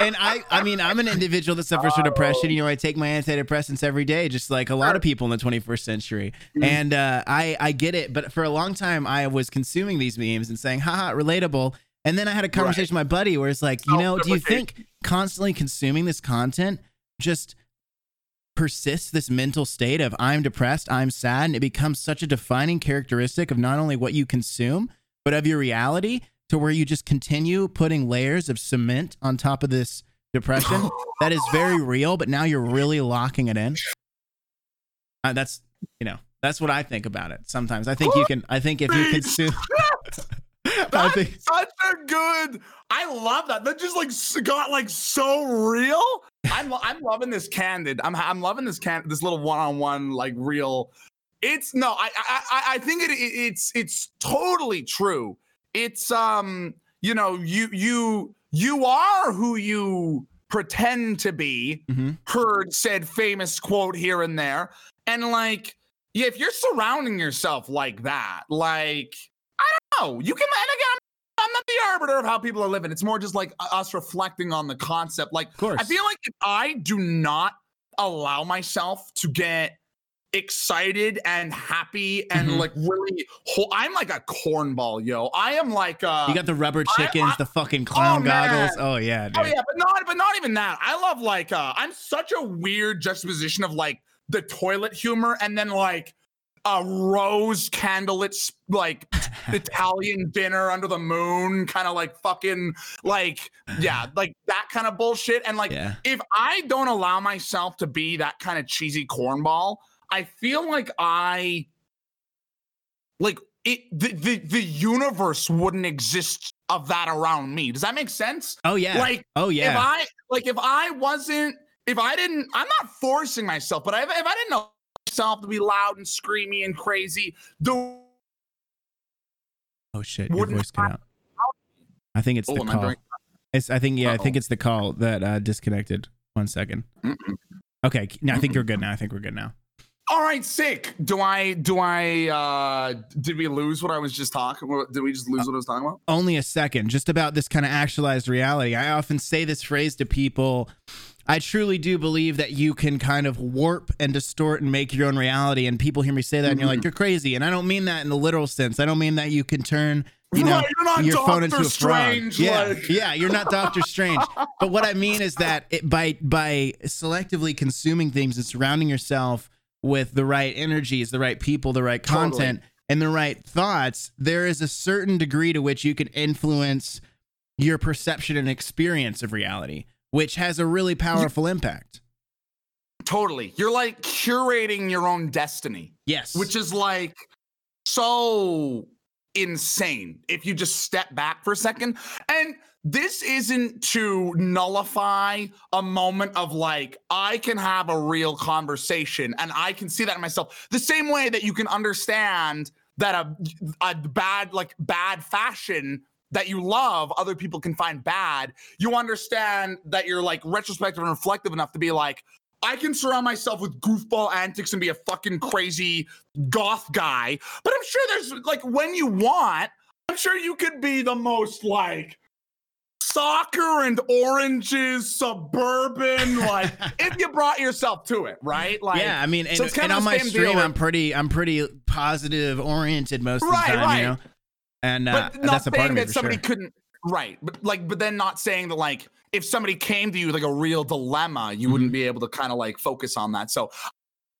and I, I mean, I'm an individual that suffers from depression. You know, I take my antidepressants every day, just like a lot of people in the 21st century. And uh, I, I get it. But for a long time, I was consuming these memes and saying, haha, relatable. And then I had a conversation with my buddy where it's like, you know, do you think constantly consuming this content just persists this mental state of I'm depressed, I'm sad, and it becomes such a defining characteristic of not only what you consume, but of your reality to where you just continue putting layers of cement on top of this depression (laughs) that is very real, but now you're really locking it in. Uh, that's, you know, that's what I think about it. Sometimes I think you can, I think if you consume, (laughs) (laughs) (laughs) (laughs) That's think, such a good. I love that. That just like got like so real. I'm I'm loving this candid. I'm I'm loving this can this little one on one like real. It's no. I I I- think it, it it's it's totally true. It's um you know you you you are who you pretend to be, hmm heard said famous quote here and there. And like, yeah, if you're surrounding yourself like that, like, I you can, and again, I'm, I'm not the arbiter of how people are living. It's more just like us reflecting on the concept. Like, Of course. I feel like if I do not allow myself to get excited and happy and Mhm. like really, whole, I'm like a cornball, yo. I am like, uh, you got the rubber chickens, I- the fucking clown man. goggles. Oh yeah, dude. Oh yeah, but not but not even that. I love like uh I'm such a weird juxtaposition of like the toilet humor and then like a rose candlelit like (laughs) Italian dinner under the moon, kind of like fucking like yeah, uh-huh. like that kind of bullshit. And like yeah. if I don't allow myself to be that kind of cheesy cornball, I feel like I like it the, the the universe wouldn't exist of that around me. Does that make sense? Oh yeah. Like oh yeah. if. I like if I wasn't if I didn't I'm not forcing myself, but if, if I didn't know myself to be loud and screamy and crazy, the oh shit, your voice cut out. I think it's Oh, the am call. It's I think yeah, I think it's the call that uh disconnected. One second. Mm-mm. Okay, no, I think you're good now. I think we're good now. all right, sick. Do I do I uh did we lose what I was just talking about? Did we just lose what I was talking about? only a second just about this kind of actualized reality. I often say this phrase to people. I truly do believe that you can kind of warp and distort and make your own reality. And people hear me say that and you're like, you're crazy. And I don't mean that in the literal sense. I don't mean that you can turn, you know, Right, your phone into a. Strange, Yeah. like- Yeah. You're not Doctor Strange. (laughs) But what I mean is that it, by, by selectively consuming things and surrounding yourself with the right energies, the right people, the right Totally. content, and the right thoughts, there is a certain degree to which you can influence your perception and experience of reality, which has a really powerful impact. Totally. You're like curating your own destiny. Yes. which is like so insane if you just step back for a second. And this isn't to nullify a moment of like, I can have a real conversation and I can see that in myself. The same way that you can understand that a, a bad, like bad fashion that you love, other people can find bad. You understand that you're like retrospective and reflective enough to be like, I can surround myself with goofball antics and be a fucking crazy goth guy. But I'm sure there's like when you want, I'm sure you could be the most like soccer and oranges, suburban, like (laughs) if you brought yourself to it, right? Like yeah, I mean, and, so and of on my stream, deal I'm pretty, I'm pretty positive oriented most of the time, right. you know. And uh, but not that's a part saying that somebody sure. couldn't right but like but then not saying that like if somebody came to you with like a real dilemma you wouldn't Mm-hmm. be able to kind of like focus on that. So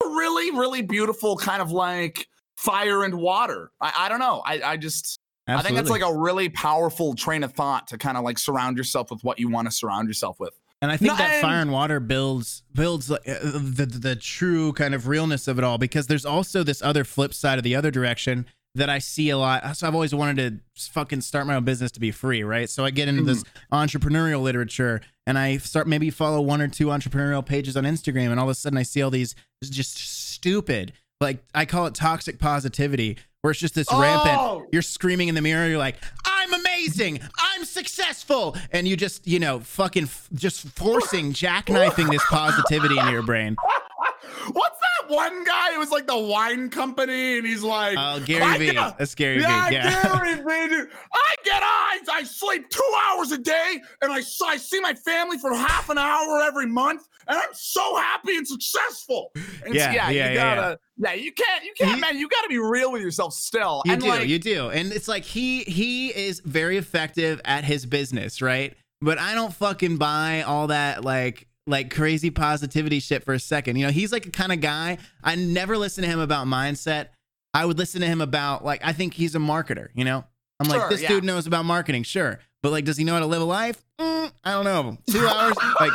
really really beautiful kind of like fire and water. I, I don't know. I, I just i think that's like a really powerful train of thought to kind of like surround yourself with what you want to surround yourself with. And I think No, that and- fire and water builds builds uh, the the true kind of realness of it all because there's also this other flip side of the other direction that I see a lot. So I've always wanted to fucking start my own business to be free, right? So I get into this mm-hmm. entrepreneurial literature and I start maybe follow one or two entrepreneurial pages on Instagram and all of a sudden I see all these just stupid like I call it toxic positivity where it's just this Oh! rampant you're screaming in the mirror you're like i'm amazing i'm successful and you just you know fucking f- just forcing (laughs) jackknifing this positivity into your brain (laughs) what's that one guy who was like the wine company and he's like oh gary vee that's gary yeah, vee yeah Gary (laughs) Vee, dude. I get eyes. I sleep two hours a day, and I, I see my family for half an hour every month, and I'm so happy and successful. And it's- Yeah, yeah, you yeah, gotta, yeah, you can't, you can't, He- man. You gotta be real with yourself still. you and do like, you do and it's like he he is very effective at his business right but i don't fucking buy all that like like crazy positivity shit for a second. You know he's like a kind of guy i never listen to him about mindset. I would listen to him about like i think he's a marketer you know? I'm like Sure, this yeah. dude knows about marketing sure. But like does he know how to live a life? Mm, i don't know. Two (laughs) hours like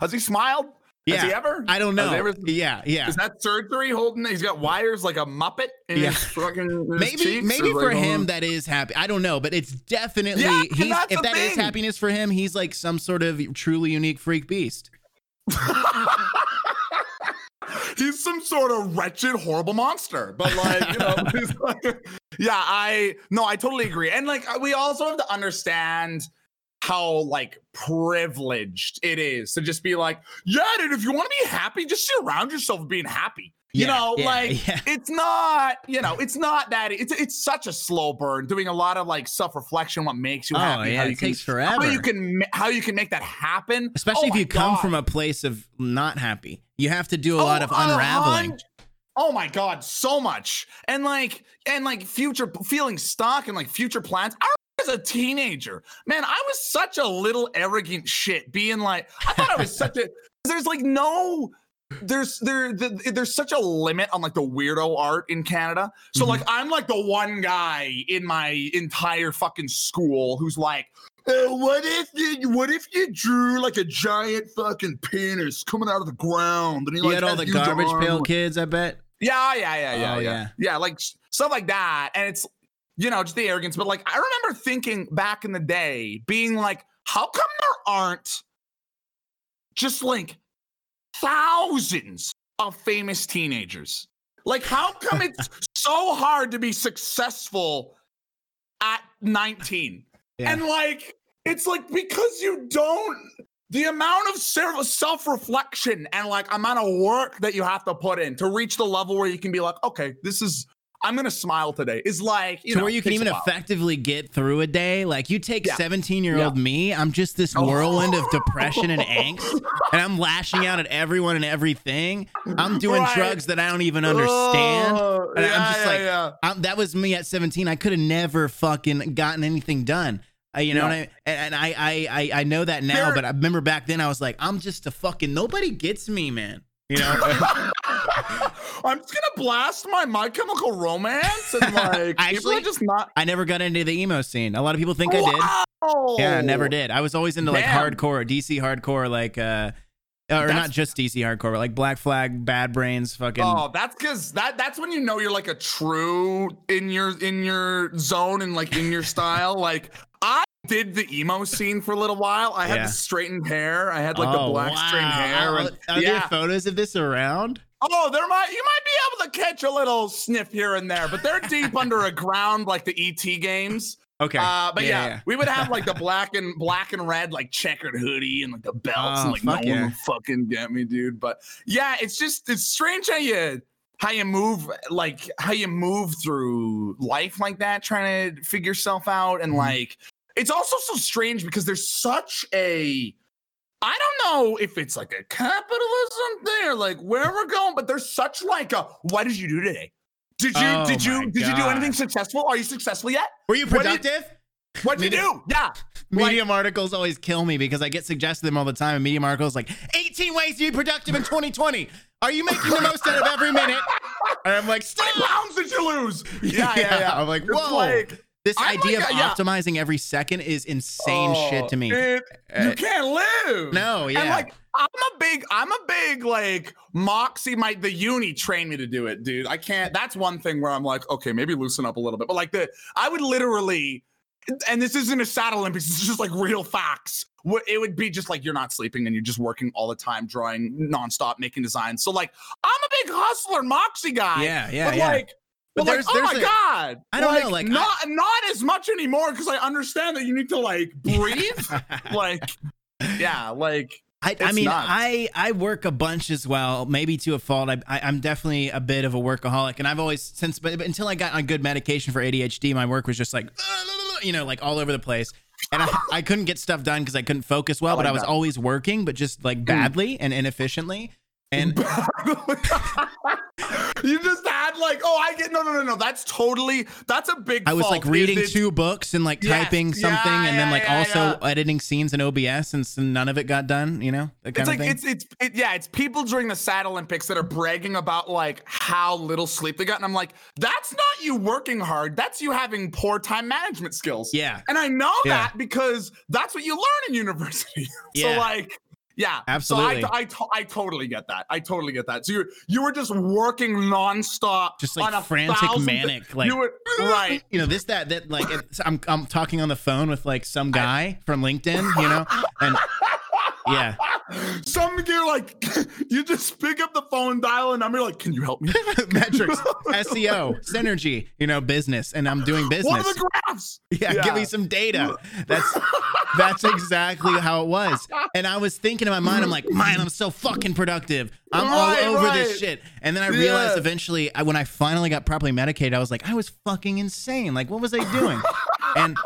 has he smiled? Has he yeah ever? i don't know ever- yeah yeah Is that surgery holding? He's got wires like a muppet in Yeah. his fucking his maybe maybe for like, him that is happy i don't know but it's definitely Yeah, he's if that is thing. happiness for him he's like some sort of truly unique freak beast (laughs) he's some sort of wretched, horrible monster. But like, you know, (laughs) he's like, (laughs) yeah, I no, I totally agree. And like, we also have to understand how like privileged it is to just be like, yeah, dude, if you want to be happy, just surround yourself with being happy. You Yeah, know, yeah, like yeah. (laughs) it's not, you know, it's not that it's it's such a slow burn doing a lot of like self-reflection, what makes you Oh happy, yeah, how it you can takes forever. how you can how you can make that happen. Especially Oh if you come God. from a place of not happy. You have to do a Oh, lot of unraveling. Oh my god, so much. And like and like future feeling stuck and like future plans. I as a teenager, man, I was such a little arrogant shit being like I thought I was (laughs) such a there's like no there's there the, there's such a limit on like the weirdo art in Canada. So Mhm. like I'm like the one guy in my entire fucking school who's like "Uh, what if you what if you drew like a giant fucking penis coming out of the ground and he You like had all the garbage pail kids, I bet. Yeah, yeah, yeah, yeah, Oh, yeah, yeah. yeah. like stuff like that, and it's you know just the arrogance. But like I remember thinking back in the day, being like, how come there aren't just like thousands of famous teenagers? Like, how come (laughs) it's so hard to be successful at 19? Yeah. And like, it's like because you don't the amount of self reflection and like amount of work that you have to put in to reach the level where you can be like, okay, this is I'm gonna smile today. Is like you to know, where you can even effectively get through a day. Like you take Yeah. 17 year old me, I'm just this Oh. whirlwind of depression and (laughs) angst, and I'm lashing out at everyone and everything. I'm doing Right. drugs that I don't even understand. Oh, And I'm just yeah, like, yeah. I'm, that was me at 17. I could have never fucking gotten anything done. Uh, you know Yeah. what I mean? And, and I, I, I, I know that now, There- but I remember back then I was like, I'm just a fucking nobody gets me, man. You know? (laughs) (laughs) I'm just gonna blast my My Chemical Romance and (laughs) like Actually- just not. I never got into the emo scene. A lot of people think I did. Wow. Yeah, I never did. I was always into like Damn. hardcore, DC hardcore, like uh, or That's- not just DC hardcore, but like Black Flag, Bad Brains, fucking. Oh, that's because that that's when you know you're like a true in your in your zone and like in your style. (laughs) Like I did the emo scene for a little while. I had Yeah. the straightened hair. I had like Oh, the black straightened hair. Are, and- are there yeah. photos of this around? Oh, there might you might be able to catch a little sniff here and there, but they're deep under a ground like the ET games. Okay. Uh, but yeah, we would have like the (laughs) black and black and red like checkered hoodie and like the belts Oh, and like no one yeah. would fucking get me, dude. But yeah, it's just it's strange how you how you move like how you move through life like that, trying to figure yourself out, and Mhm. like it's also so strange because there's such a I don't know if it's like a capitalism thing or like where we're going, but there's such like a what did you do today? Did you Oh did you did you do anything successful? Are you successful yet? Were you what did- productive? What'd you do? Yeah. Medium articles always kill me because I get suggested them all the time. And Medium articles like 18 ways to be productive in 2020. Are you making the most out of every minute? And I'm like, (laughs) How many stop. pounds did you lose? (laughs) Yeah, yeah, yeah. I'm like, whoa. like, This I'm idea like, of yeah. optimizing every second is insane shit to me. oh, Uh, you can't live. no, yeah. And like I'm a big, I'm a big like Moxie. might the uni trained me to do it, dude. I can't. That's one thing where I'm like, okay, maybe loosen up a little bit. But like the, I would literally, and this isn't a sad Olympics. (laughs) It's just like real facts. What it would be just like you're not sleeping and you're just working all the time, drawing nonstop, making designs. So like I'm a big hustler, Moxie guy. yeah, yeah, but yeah. like, But but, there's- like, oh there's my a- god! I don't know, like, not not as much anymore because I understand that you need to like (laughs) breathe. like, yeah, like I, I mean, nuts. I I work a bunch as well, maybe to a fault. I, I I'm definitely a bit of a workaholic, and I've always since but, until I got on good medication for ADHD, my work was just like (laughs) you know like all over the place, and I, I couldn't get stuff done because I couldn't focus well. I but I was that. Always working, but just like hmm. badly and inefficiently. And (laughs) you just had like, oh, I get no, no, no, no. That's totally that's a big. I was like fault, is reading it- two books and like Yes, typing yeah, something, and then like yeah, also yeah. editing scenes in OBS, and so none of it got done. You know that kind It's of like thing. it's it's it, yeah, it's people during the Sad Olympics that are bragging about like how little sleep they got, and I'm like, that's not you working hard. That's you having poor time management skills. yeah, And I know Yeah. that because that's what you learn in university. (laughs) Yeah. so like, yeah, Absolutely. So I, I, to- I totally get that. I totally get that. So you you were just working nonstop, just like on a frantic, manic, like you were right. (laughs) you know this that that like it's, I'm I'm talking on the phone with like some guy from LinkedIn, you know, and yeah, (laughs) some you're like (laughs) you just pick up the phone, dial a number, like, can you help me? (laughs) Metrics, SEO, synergy, you know, business, and I'm doing business. What are the graphs? yeah, give me some data. That's that's exactly how it was. And I was thinking in my mind, I'm like, man, I'm so fucking productive. I'm Right, all over right. this shit. And then I realized Yeah. eventually, I, when I finally got properly medicated, I was like, I was fucking insane. Like, what was I doing? and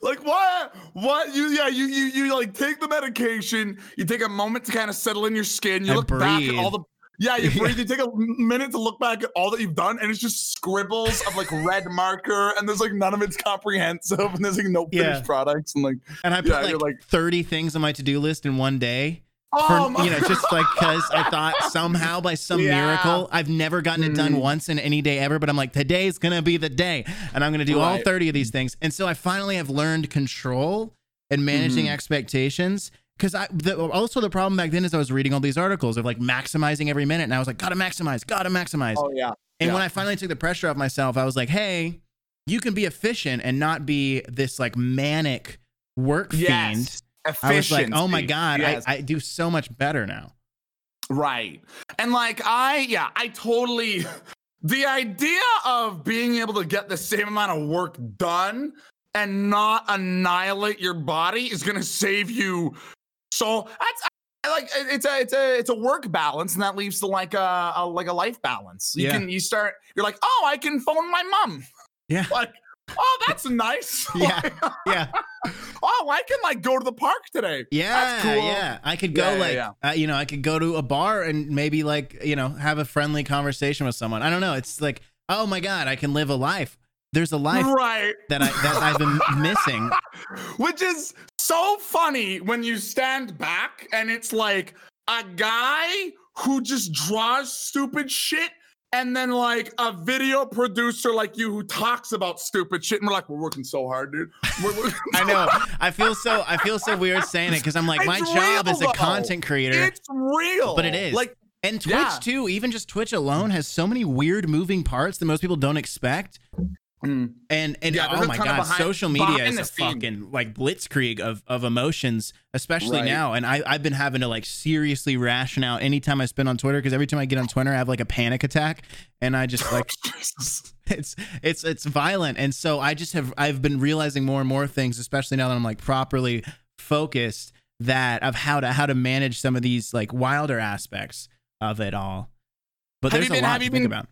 Like what? What? You yeah, you you you like take the medication, you take a moment to kind of settle in your skin, you I look back at all the yeah, you (laughs) breathe, you take a minute to look back at all that you've done, and it's just scribbles of like red marker, and there's like none of it's comprehensive, (laughs) and there's like no finished Yeah. products, and like and I put Yeah, like, like- 30 things on my to-do list in one day. Oh you know, just like because I thought somehow by some Yeah. miracle, I've never gotten it done Mm. once in any day ever, but I'm like, today's gonna be the day. And I'm gonna do all 30 of these things. And so I finally have learned control and managing Mhm. expectations. Cause I the, also the problem back then is I was reading all these articles of like maximizing every minute, and I was like, gotta maximize, gotta maximize. oh yeah. And Yeah. when I finally took the pressure off myself, I was like, hey, you can be efficient and not be this like manic work fiend. Yes. I was like, oh my God, Yes. I, I do so much better now. Right. And like I yeah, I totally (laughs) the idea of being able to get the same amount of work done and not annihilate your body is going to save you so that's I- like it's a it's a it's a work balance and that leaves to like a, a like a life balance. You Yeah. can you start you're like, "Oh, I can phone my mom." Yeah. (laughs) Like, "Oh, that's nice." (laughs) Yeah. Yeah. (laughs) oh, I can like go to the park today. Yeah, cool. yeah. I could go Yeah, yeah, like, yeah. Uh, you know, I could go to a bar and maybe like, you know, have a friendly conversation with someone. I don't know. It's like, oh my god, I can live a life. There's a life Right. that I that I've been (laughs) missing. Which is so funny when you stand back and it's like a guy who just draws stupid shit and then like a video producer like you who talks about stupid shit and we're like we're working so hard dude (laughs) I know. I feel so. I feel so weird saying it because I'm like, my It's job real, is a content creator. it's real But it is. like And Twitch Yeah. too, even just Twitch alone has so many weird moving parts that most people don't expect. Mm, And and Yeah, oh my god, behind- social media is a scenes. fucking like blitzkrieg of of emotions, especially Right. now. And I I've been having to like seriously ration out anytime I spend on Twitter because every time I get on Twitter, I have like a panic attack, and I just like (laughs) (laughs) it's it's it's violent. And so I just have I've been realizing more and more things, especially now that I'm like properly focused, that of how to how to manage some of these like wilder aspects of it all. But Have there's you been- a lot have to you think been- about.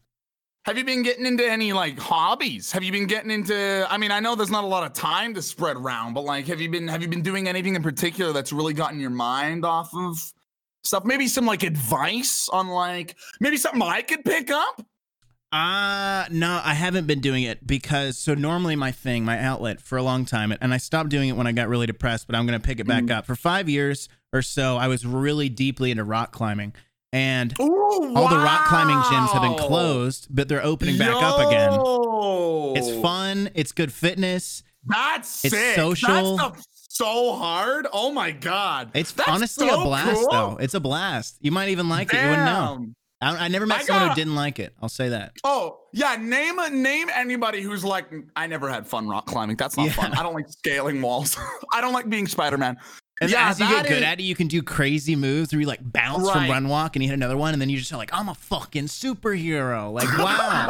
Have you been getting into any like hobbies? Have you been getting into I mean, I know there's not a lot of time to spread around, but like have you been have you been doing anything in particular that's really gotten your mind off of stuff? Maybe some like advice on like maybe something I could pick up? Uh no, I haven't been doing it because so normally my thing, my outlet for a long time, and I stopped doing it when I got really depressed, but I'm gonna pick it back Mhm. up. For five years or so, I was really deeply into rock climbing. And Ooh, all the rock climbing gyms have been closed, but they're opening back up again. It's fun, it's good fitness. That's It's sick. social. That stuff's so hard. Oh my god. It's That's honestly so a blast cool. though. It's a blast. You might even like it. You wouldn't know. I, I never met I someone who gotta- didn't like it. I'll say that. Oh yeah, name name anybody who's like I never had fun rock climbing. That's not Yeah. fun. I don't like scaling walls. (laughs) I don't like being Spider Man. And Yeah, as you get good is- at it, you can do crazy moves where you like bounce from run walk and you hit another one, and then you just are like, I'm a fucking superhero. Like, (laughs) wow.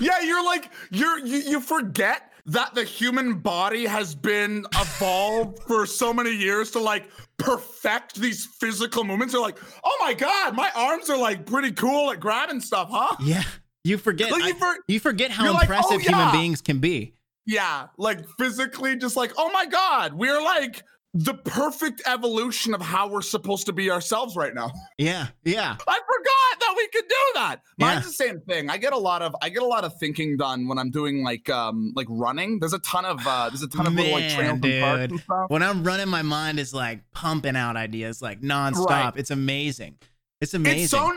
yeah, you're like you're you, you forget that the human body has been evolved (laughs) for so many years to like perfect these physical movements. They're like, oh my god, my arms are like pretty cool at grabbing stuff, huh? yeah. You forget. Like, you for- you forget how you're like, oh, impressive human beings can be. Yeah, like physically, just like, oh my God, we're like the perfect evolution of how we're supposed to be ourselves right now. (laughs) Yeah. Yeah. I forgot that we could do that. Mine's Yeah. the same thing. I get a lot of I get a lot of thinking done when I'm doing like um like running. There's a ton of uh there's a ton of little like Man, trails and parks and stuff. When I'm running, my mind is like pumping out ideas like nonstop. Right. It's amazing. It's amazing. It's so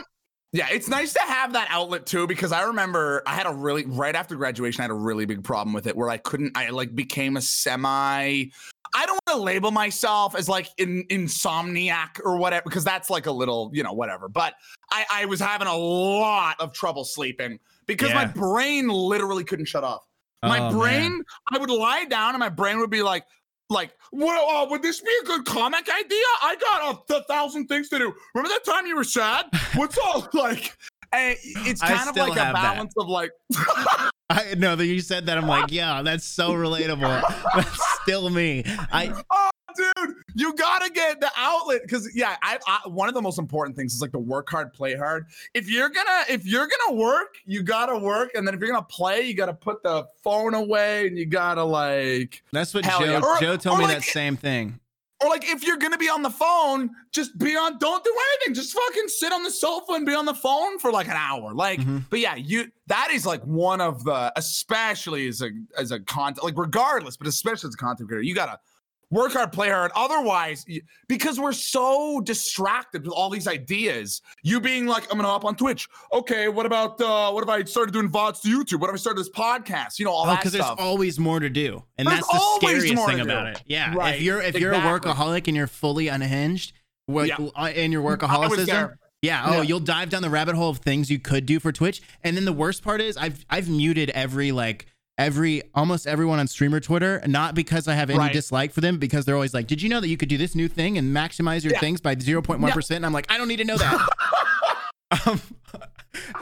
yeah, it's nice to have that outlet too because I remember I had a really right after graduation I had a really big problem with it where I couldn't I like became a semi I don't want to label myself as like in insomniac or whatever because that's like a little, you know, whatever. But I I was having a lot of trouble sleeping because my brain literally couldn't shut off. My Oh, man. brain, I would lie down and my brain would be like, like, well, uh, would this be a good comic idea? I got a, a thousand things to do. Remember that time you were sad? (laughs) What's all (laughs) like? And it's kind of like a have that. balance of like, (laughs) I know that you said that. I'm like, yeah, that's so relatable. That's still me. I oh, dude, you gotta get the outlet because yeah, I, I one of the most important things is like to work hard, play hard. If you're gonna if you're gonna work, you gotta work, and then if you're gonna play, you gotta put the phone away, and you gotta like that's what Joe yeah. Or- Joe told me like- that same thing. or like if you're gonna be on the phone, just be on. Don't do anything. Just fucking sit on the sofa and be on the phone for like an hour. Like, Mhm. but yeah, you that is like one of the, especially as a as a content, like regardless, but especially as a content creator, you gotta work hard, play hard. Otherwise, because we're so distracted with all these ideas, you being like, I'm gonna hop on Twitch. Okay, what about uh what if I started doing VODs to YouTube? What if I started this podcast? You know, all Oh, that because there's always more to do, and There's that's the scariest thing about it. Yeah, Right, if you're if you're a workaholic and you're fully unhinged, what, Yeah. uh, in your I workaholicism, yeah, oh, Yeah. you'll dive down the rabbit hole of things you could do for Twitch, and then the worst part is I've I've muted every like every almost everyone on streamer Twitter, not because I have any Right. dislike for them, because they're always like, did you know that you could do this new thing and maximize your Yeah. things by zero point one percent? And I'm like, I don't need to know that. (laughs) um,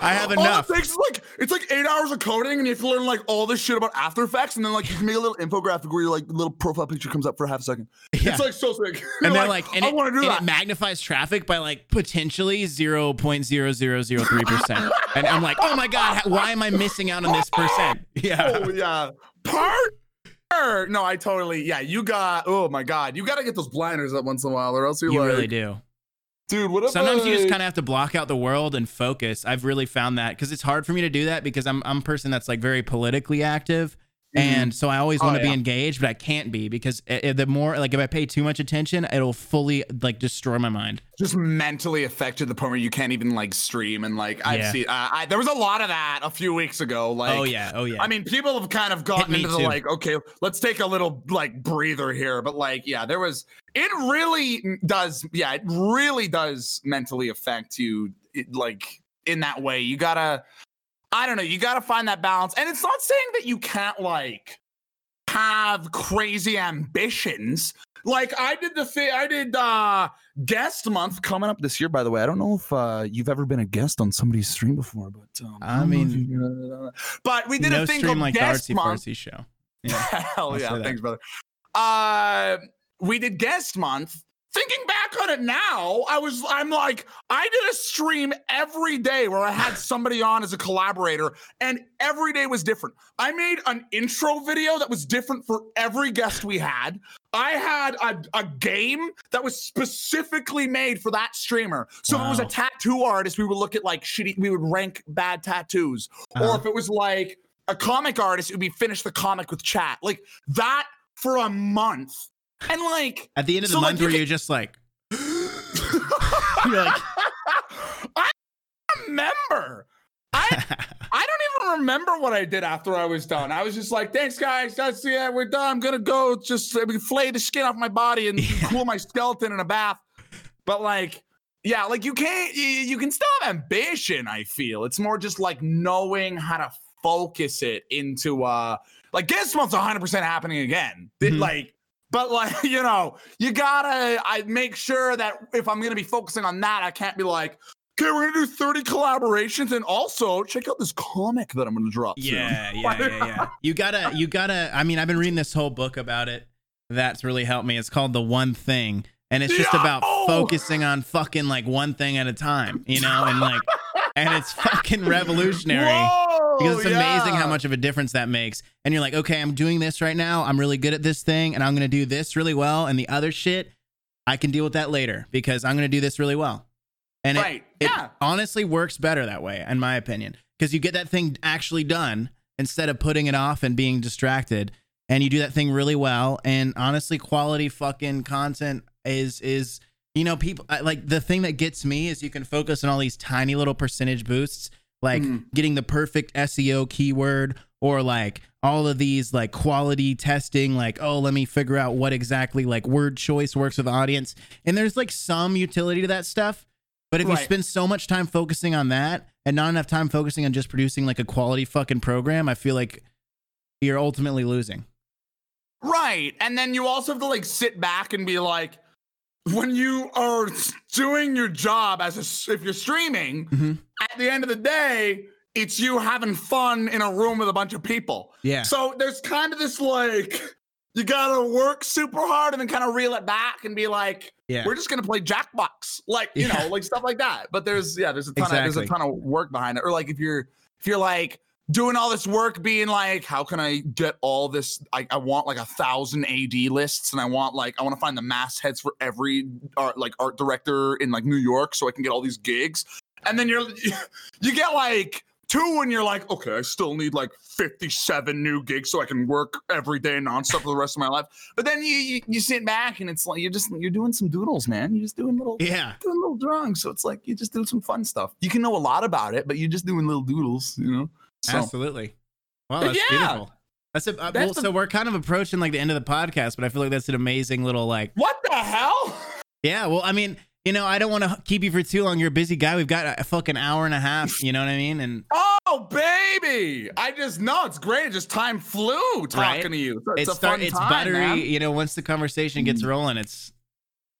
I have enough. All it takes is like it's like eight hours of coding, and you have to learn like all this shit about After Effects, and then like you can make a little infographic where your like little profile picture comes up for half a second. Yeah. It's like so sick. (laughs) and You're they're like, and, I it, want to do that. it magnifies traffic by like potentially 0.0003%. (laughs) and I'm like, oh my God, why am I missing out on this percent? (laughs) Yeah. oh yeah, Part. Er, no, I totally yeah. You got oh my god, you got to get those blinders up once in a while, or else you're You like, really do. Dude. What Sometimes you just kind of have to block out the world and focus. I've really found that because it's hard for me to do that because I'm I'm a person that's like very politically active. Mhm. And so I always Oh, want to yeah. be engaged, but I can't be because i- i- the more like if I pay too much attention, it'll fully like destroy my mind. just mentally affect to the point where you can't even like stream and like I've Yeah. seen. Uh, I, there was a lot of that a few weeks ago. Like oh yeah, oh yeah. I mean, people have kind of gotten into the too. like, okay, let's take a little like breather here. But like, yeah, there was, it really does, yeah, it really does mentally affect you, it, like in that way. You gotta, I don't know, you gotta find that balance. And it's not saying that you can't like have crazy ambitions. Like I did the thing, I did uh guest month coming up this year. By the way, I don't know if uh you've ever been a guest on somebody's stream before, but um, I if mean, you- but we did no a thing stream called like the guest artsy month. show. (laughs) Yeah. Hell I'll yeah, thanks, brother. Uh, we did guest month. Thinking back on it now, I was I'm like I did a stream every day where I had somebody on as a collaborator, and every day was different. I made an intro video that was different for every guest we had. I had a, a game that was specifically made for that streamer. So if it was a tattoo artist, we would look at like shitty, we would rank bad tattoos. Or Uh-huh. if it was like a comic artist, it would be finish the comic with chat. Like that for a month. And like At the end of the So, like, month, you where you're just like, (gasps) you're like, I remember. I (laughs) I don't even remember what I did after I was done. I was just like, thanks guys. That's yeah, we're done. I'm gonna go just flay the skin off my body and Yeah. cool my skeleton in a bath. But like, yeah, like you can't you, you can still have ambition, I feel. It's more just like knowing how to focus it into uh like guest month's 100 percent happening again. It, Mhm. Like but like, (laughs) you know, you gotta I make sure that if I'm gonna be focusing on that, I can't be like, okay, we're gonna do 30 collaborations and also check out this comic that I'm gonna drop. soon." yeah, yeah, (laughs) yeah, yeah. You gotta, you gotta. I mean, I've been reading this whole book about it. That's really helped me. It's called The One Thing, and it's just Yeah. about Oh. focusing on fucking like one thing at a time, you know, and like, and it's fucking revolutionary. (laughs) Whoa, because it's oh, amazing how much of a difference that makes. And you're like, okay, I'm doing this right now. I'm really good at this thing, and I'm gonna do this really well. And the other shit, I can deal with that later because I'm gonna do this really well. And it, Right. it yeah. honestly works better that way, in my opinion, because you get that thing actually done instead of putting it off and being distracted. And you do that thing really well. And honestly, quality fucking content is is you know people like the thing that gets me is you can focus on all these tiny little percentage boosts like Mhm. getting the perfect SEO keyword or like all of these like quality testing like oh let me figure out what exactly like word choice works with the audience and there's like some utility to that stuff but if you spend so much time focusing on that and not enough time focusing on just producing like a quality fucking program i feel like you're ultimately losing Right. And then you also have to like sit back and be like, when you are doing your job as a, if you're streaming, Mhm. at the end of the day, it's you having fun in a room with a bunch of people. Yeah. So there's kind of this like, you gotta work super hard and then kind of reel it back and be like, Yeah. we're just gonna play Jackbox, like you Yeah. know, like stuff like that. But there's yeah, there's a ton of there's a ton of work behind it. Or like if you're if you're like doing all this work, being like, how can I get all this? I, I want like a thousand AD lists, and I want like I want to find the mastheads for every art like art director in like New York, so I can get all these gigs. And then you're (laughs) you get like two, and you're like, okay, I still need like 57 new gigs so I can work every day nonstop for the rest of my life. But then you, you you sit back and it's like you're just you're doing some doodles, man. You're just doing little Yeah. doing little drawings. So it's like you just do some fun stuff. You can know a lot about it, but you're just doing little doodles, you know. So Absolutely. Wow, that's yeah. beautiful. That's a uh, That's well, the- so we're kind of approaching like the end of the podcast, but I feel like that's an amazing little like what the hell? yeah. Well, I mean, you know, I don't want to keep you for too long. You're a busy guy. We've got a fucking hour and a half. You know what I mean? And Oh baby, I just know it's great. Just time flew talking Right? to you. It's, it's a start, fun it's time, buttery. man. You know, once the conversation gets rolling, it's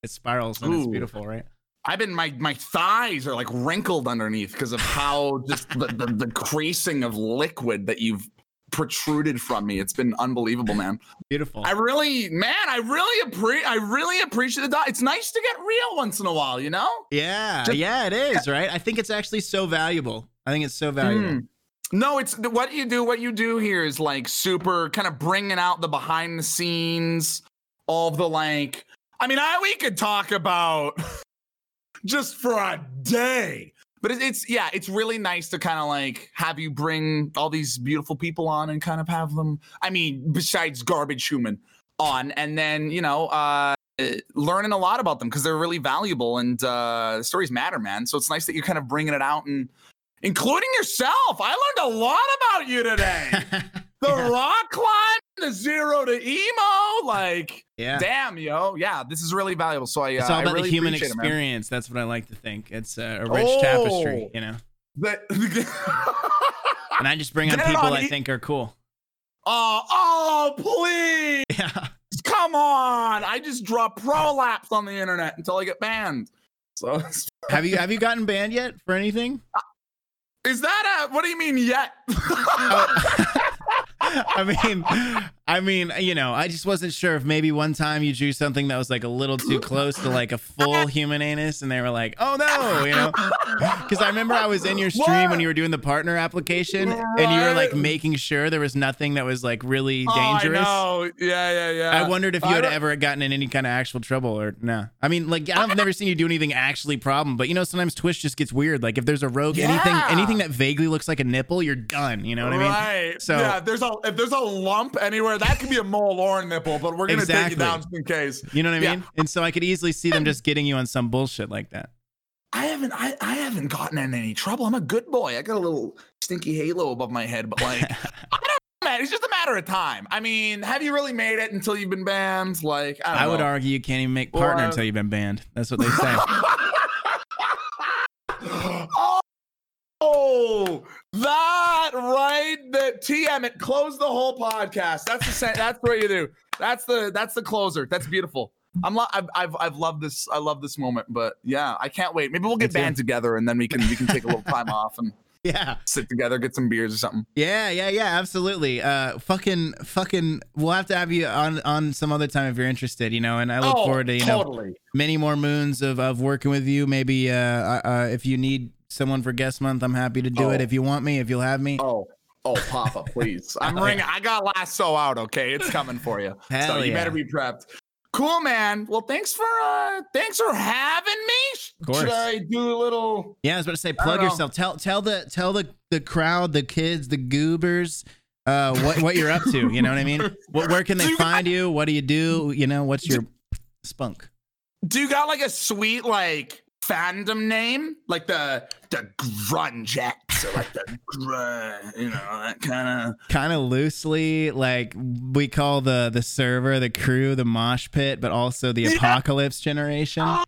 it spirals and it's beautiful, right? I've been my my thighs are like wrinkled underneath because of how just the, the the creasing of liquid that you've protruded from me. It's been unbelievable, man. Beautiful. I really, man, I really appreciate. I really appreciate the. It's nice to get real once in a while, you know. yeah, Just- yeah, it is, right? I think it's actually so valuable. I think it's so valuable. Mm. No, it's what you do. What you do here is like super kind of bringing out the behind the scenes, all of the like. I mean, I we could talk about just for a day, but it, it's yeah, it's really nice to kind of like have you bring all these beautiful people on and kind of have them. I mean, besides garbage human on, and then you know, uh, learning a lot about them because they're really valuable and uh, stories matter, man. So it's nice that you're kind of bringing it out and including yourself. I learned a lot about you today. (laughs) The Yeah. rock climb, the zero to emo, like yeah. damn, yo, yeah, this is really valuable. So I, uh, It's all I about really the human appreciate it, experience. That's what I like to think. It's a, a rich tapestry, Oh. you know. That- (laughs) And I just bring on people on, I think are cool. oh, oh, please, (laughs) Yeah. come on! I just draw prolapse on the internet until I get banned. So (laughs) Have you have you gotten banned yet for anything? is that a? What do you mean yet? I mean, I mean, you know, I just wasn't sure if maybe one time you drew something that was like a little too close to like a full (laughs) human anus, and they were like, "Oh no," you know, (laughs) because I remember I was in your stream when you were doing the partner application, and you were like making sure there was nothing that was like really Oh, dangerous. I know. Yeah, yeah, yeah. I wondered if you I had don't- ever gotten in any kind of actual trouble or no. I mean, like I've never seen you do anything actually problem, but you know, sometimes Twitch just gets weird. Like if there's a rogue anything Yeah. anything that vaguely looks like a nipple, you're done. You know what I mean? Right. So- yeah, there's a if there's a lump anywhere, that could be a mole or a nipple, but we're gonna take Exactly. you down just in case. You know what I Yeah. mean? And so I could easily see them just getting you on some bullshit like that. I haven't I, I haven't gotten in any trouble. I'm a good boy. I got a little stinky halo above my head, but like (laughs) I don't know, man. It's just a matter of time. I mean, have you really made it until you've been banned? Like I, I would argue you can't even make partner Or- until you've been banned. That's what they say. (laughs) oh, oh, that right? That TM it closed the whole podcast. That's the that's what you do. That's the that's the closer. That's beautiful. I'm lo- I've, I've I've loved this. I love this moment. But yeah, I can't wait. Maybe we'll get banned together and then we can we can take a little time off and (laughs) yeah. sit together, get some beers or something. Yeah, yeah, yeah, absolutely. Uh fucking fucking we'll have to have you on on some other time if you're interested, you know, and I look Oh, forward to, you know, totally. many more moons of, of working with you. Maybe uh, uh, uh, if you need someone for guest month, I'm happy to do it. Oh. If you want me, if you'll have me. Oh, oh, Papa, please. (laughs) I'm ringing. I got lasso out. Okay, it's coming for you. (laughs) so Hell you yeah. better be prepped. Cool, man. Well, thanks for uh, thanks for having me. Of course. Should I do a little? Yeah, I was about to say, plug yourself. Tell tell the tell the the crowd, the kids, the goobers, uh, what what you're up to. You know what I mean? (laughs) What, where can they you got- find you? What do you do? You know, what's your spunk? Do you got like a sweet like fandom name, like the the grungettes or like the grunge, you know, that kind of. Kind of loosely, like we call the the server, the crew, the mosh pit, but also the Yeah. apocalypse generation. Oh,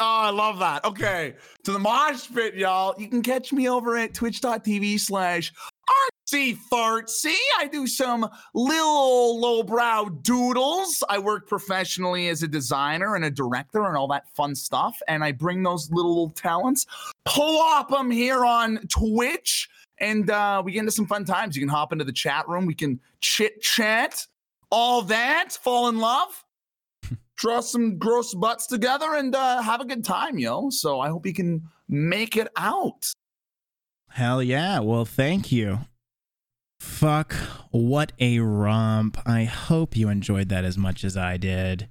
Oh, I love that. Okay. To the mosh pit, y'all. You can catch me over at twitch.tv slash See, fart. See, I do some little lowbrow doodles. I work professionally as a designer and a director and all that fun stuff. And I bring those little talents, pull plop them here on Twitch, and uh, we get into some fun times. You can hop into the chat room. We can chit chat, all that, fall in love, (laughs) draw some gross butts together, and uh, have a good time, yo. So I hope you can make it out. Hell yeah. Well, thank you. Fuck, what a romp. I hope you enjoyed that as much as I did.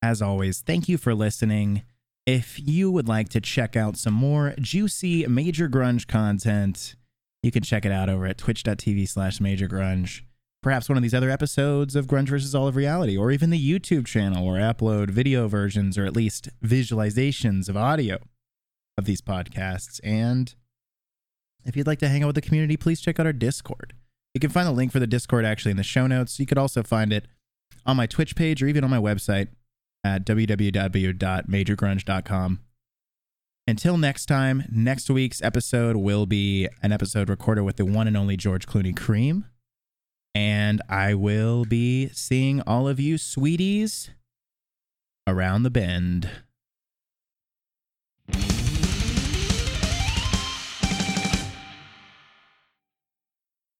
As always, thank you for listening. If you would like to check out some more juicy Major Grunge content, you can check it out over at twitch.tv slash Major Grunge. Perhaps one of these other episodes of Grunge vs. All of Reality, or even the YouTube channel where I upload video versions or at least visualizations of audio of these podcasts. And if you'd like to hang out with the community, please check out our Discord. You can find the link for the Discord actually in the show notes. You could also find it on my Twitch page or even on my website at www.majorgrunge.com. Until next time, next week's episode will be an episode recorded with the one and only George Clooney Cream. And I will be seeing all of you sweeties around the bend.